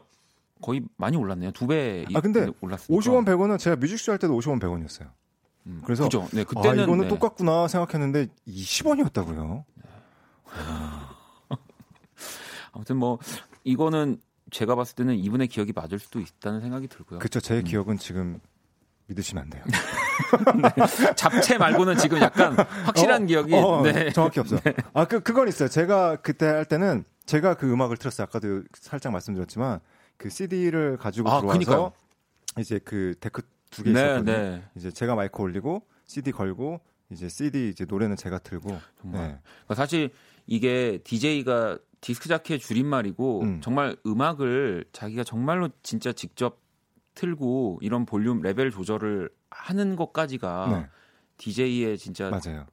거의 많이 올랐네요. 두 배 아, 근데 올랐으니까. 50원, 100원은 제가 뮤직쇼 할 때도 50원, 100원이었어요. 음, 그래서 그죠? 네, 그때는 아, 이거는 네. 똑같구나 생각했는데 20원이었다고요. 아무튼 뭐 이거는 제가 봤을 때는 이분의 기억이 맞을 수도 있다는 생각이 들고요. 그쵸. 제 기억은 지금 믿으시면 안 돼요. 잡채 말고는 지금 약간 확실한 어, 기억이 어, 네. 정확히 없어. 아, 그, 그건 있어요. 제가 그때 할 때는 제가 그 음악을 틀었어요. 아까도 살짝 말씀드렸지만 그 CD를 가지고 아, 들어와서 그니까요. 이제 그 데크 두개 네, 있었거든요. 네. 이제 제가 마이크 올리고 CD 걸고 이제 CD 이제 노래는 제가 틀고 정말. 네. 그러니까 사실 이게 DJ가 디스크 자키 줄임말이고 음. 정말 음악을 자기가 정말로 진짜 직접 틀고 이런 볼륨 레벨 조절을 하는 것까지가 네. DJ의 진짜 맞아요.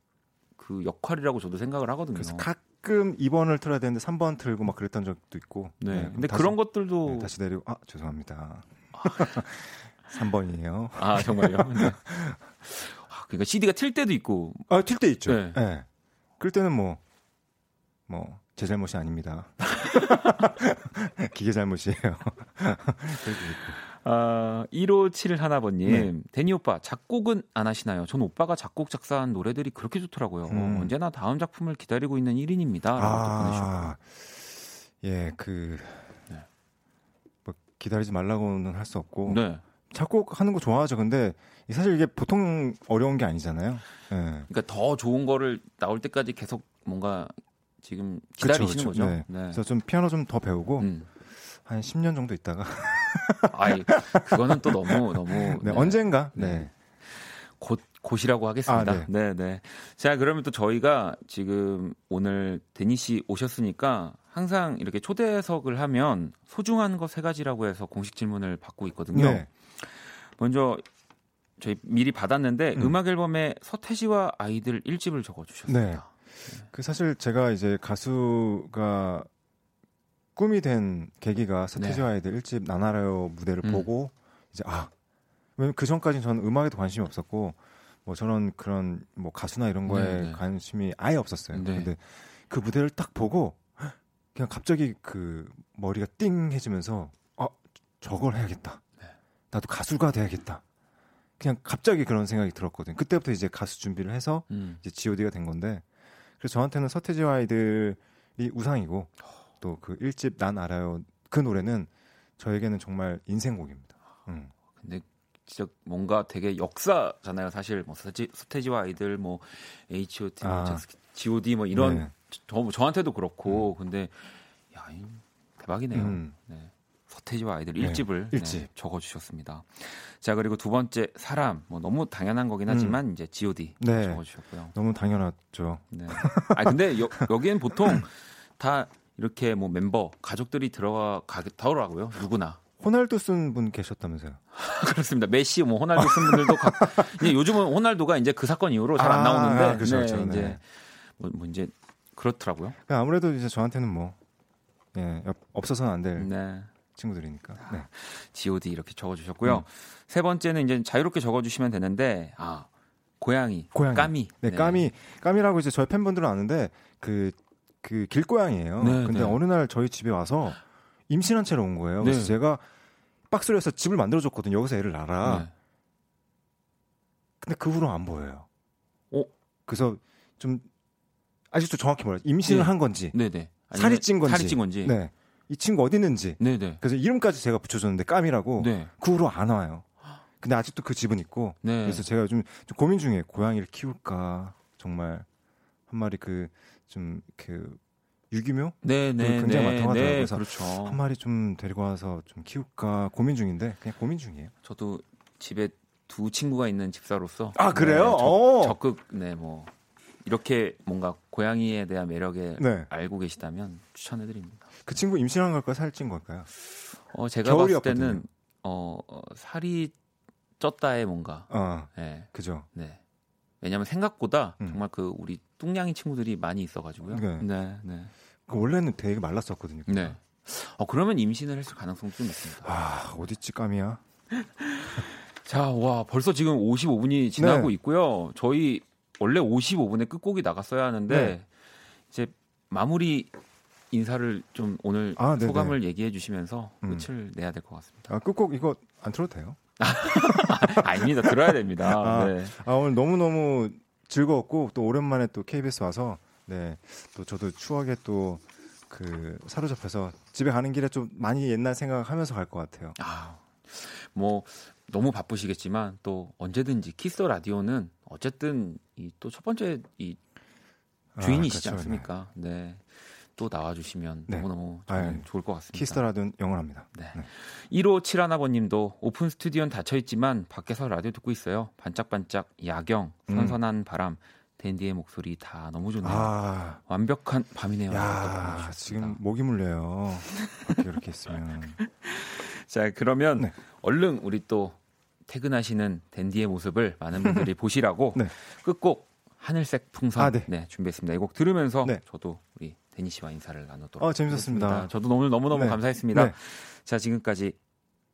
그 역할이라고 저도 생각을 하거든요. 그래서 가끔 2번을 틀어야 되는데 3번 틀고 막 그랬던 적도 있고. 네. 근데 다시- 그런 것들도 네, 다시 내리고 아 죄송합니다. 3번이에요. 아 정말요. 네. 아, 그러니까 CD가 틀 때도 있고. 아, 틀 때 있죠. 네. 네. 그럴 때는 뭐, 뭐, 제 잘못이 아닙니다. 기계 잘못이에요. 아, 157 하나번님, 네. 데니 오빠 작곡은 안 하시나요? 전 오빠가 작곡 작사한 노래들이 그렇게 좋더라고요. 음. 언제나 다음 작품을 기다리고 있는 1인입니다. 라고. 아, 예, 그, 네. 뭐, 기다리지 말라고는 할 수 없고. 네. 작곡하는 거 좋아하죠. 근데 사실 이게 보통 어려운 게 아니잖아요. 예. 그러니까 더 좋은 거를 나올 때까지 계속 뭔가 지금 그쵸, 기다리시는 그쵸. 거죠. 네. 그래서 좀 피아노 좀 더 배우고 음. 한 10년 정도 있다가 아이, 그거는 또 너무 너무 네, 네. 언젠가 네. 네. 곧 곧이라고 하겠습니다. 아, 네. 네, 자, 그러면 또 저희가 지금 오늘 데니 씨 오셨으니까 항상 이렇게 초대석을 하면 소중한 것 세 가지라고 해서 공식 질문을 받고 있거든요. 네. 먼저 저희 미리 받았는데 음. 음. 악 앨범에 서태지와 아이들 1집을 적어 주셨습니다. 그 사실 제가 이제 가수가 꿈이 된 계기가 서태지와 네. 아이들 1집 나나라요 무대를 음. 보고 이제 아 왜냐면 그 전까지는 저는 음악에도 관심이 없었고 뭐 저런 그런 뭐 가수나 이런 거에 네, 네. 관심이 아예 없었어요. 네. 근데 그 무대를 딱 보고 그냥 갑자기 그 머리가 띵해지면서 아 저걸 해야겠다. 네. 나도 가수가 돼야겠다. 그냥 갑자기 그런 생각이 들었거든요. 그때부터 이제 가수 준비를 해서 음. 이제 G.O.D가 된 건데 그래서 저한테는 서태지와 아이들이 우상이고 또그 1집 난 알아요 그 노래는 저에게는 정말 인생곡입니다. 음. 근데 진짜 뭔가 되게 역사잖아요. 사실 뭐 서태지, 서태지와 아이들 뭐 H.O.T, 뭐 아. G.O.D 뭐 이런 네. 저, 저한테도 그렇고 근데 야, 이 대박이네요. 음. 네. 서태지와 아이들 네, 1집을 일집. 적어 주셨습니다. 자, 그리고 두 번째 사람 뭐 너무 당연한 거긴 하지만 이제 G.O.D 네. 적어 주셨고요. 너무 당연하죠. 네. 아 근데 여, 여기엔 보통 다 이렇게 뭐 멤버 가족들이 들어가 가더라고요. 누구나 호날두 쓴 분 계셨다면서요? 그렇습니다. 메시, 뭐 호날두 쓴 분들도 각, 이제 요즘은 호날두가 이제 그 사건 이후로 잘안 아, 나오는데 아, 그렇죠, 네, 그렇죠. 이제 네. 뭐, 뭐 이제 그렇더라고요. 그러니까 아무래도 이제 저한테는 뭐 예, 옆- 없어서는 안 될 네. 친구들이니까. 네. G.O.D 이렇게 적어주셨고요. 음. 세 번째는 이제 자유롭게 적어주시면 되는데 아 고양이, 고양이. 까미. 네, 까미 까미라고 이제 저희 팬분들은 아는데 그 그 길고양이에요. 네, 근데 네. 어느 날 저희 집에 와서 임신한 채로 온 거예요. 그래서 네. 제가 박스를 해서 집을 만들어 줬거든요. 여기서 애를 낳아라. 네. 근데 그 후로 안 보여요. 어? 그래서 좀 아직도 정확히 몰라요. 임신을 네. 한 건지, 네네. 살이 찐 건지, 살이 찐 건지. 네. 이 친구 어디 있는지. 네네. 그래서 이름까지 제가 붙여줬는데 까미라고. 네. 그 후로 안 와요. 근데 아직도 그 집은 있고. 네. 그래서 제가 좀, 좀 고민 중에 고양이를 키울까 정말 한 마리 그 좀그 유기묘 네 네. 굉장히 많다고 하더라고요. 네, 그래서 그렇죠. 한 마리 좀 데리고 와서 좀 키울까 고민 중인데 그냥 고민 중이에요. 저도 집에 두 친구가 있는 집사로서 아, 그래요? 네, 적, 오. 적극 네 뭐 이렇게 뭔가 고양이에 대한 매력에 네. 알고 계시다면 추천해드립니다. 그 친구 임신한 걸까요? 살찐 걸까요? 어 제가. 봤을 때는 어, 어, 살이 쪘다에 뭔가 아, 네, 그죠. 네. 왜냐하면 생각보다 음. 정말 그 우리 뚱냥이 친구들이 많이 있어가지고요. 네. 네, 네. 그 원래는 되게 말랐었거든요. 네. 어 그러면 임신을 했을 가능성도 좀 있습니다. 아 어디지 까미야? 자, 와 벌써 지금 55분이 지나고 네. 있고요. 저희 원래 55분에 끝곡이 나갔어야 하는데 네. 이제 마무리 인사를 좀 오늘 아. 소감을 얘기해 주시면서 음. 끝을 내야 될 것 같습니다. 아 끝곡 이거 안 틀어도 돼요? 아닙니다. 들어야 됩니다. 아, 네. 아 오늘 너무 너무 즐거웠고 또 오랜만에 또 KBS 와서 네 또 저도 추억에 또 그 사로잡혀서 집에 가는 길에 좀 많이 옛날 생각하면서 갈 것 같아요. 아, 뭐 너무 바쁘시겠지만 또 언제든지 키스 라디오는 어쨌든 이 또 첫 번째 이 주인이시지 아, 그렇죠. 않습니까? 네. 또 나와주시면 네. 너무너무. 좋을 것 같습니다. 키스터라디오는 영원합니다. 네. 네. 1571아버님도 오픈 스튜디오는 닫혀있지만 밖에서 라디오 듣고 있어요. 반짝반짝 야경, 음. 선선한 바람, 댄디의 목소리 다 너무 좋네요. 아, 완벽한 밤이네요. 야. 지금 목이 물려요. 이렇게 있으면. 자 그러면 네. 얼른 우리 또 퇴근하시는 댄디의 모습을 많은 분들이 보시라고 네. 끝곡 하늘색 풍선 아, 네. 네. 준비했습니다. 이 곡 들으면서 네. 저도 우리 데니 씨와 인사를 나누도록 어, 재밌었습니다. 하겠습니다. 저도 오늘 너무너무 네. 감사했습니다. 네. 자 지금까지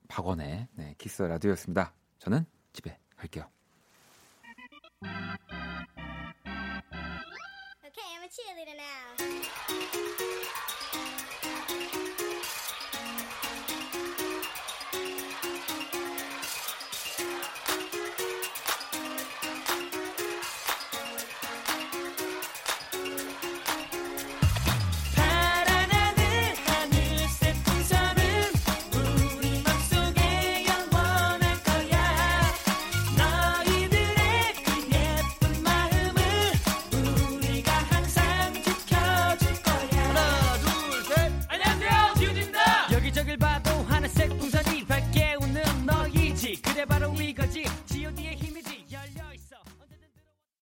박원의 네, 키스 라디오였습니다. 저는 집에 갈게요. Okay, 바로 이거지.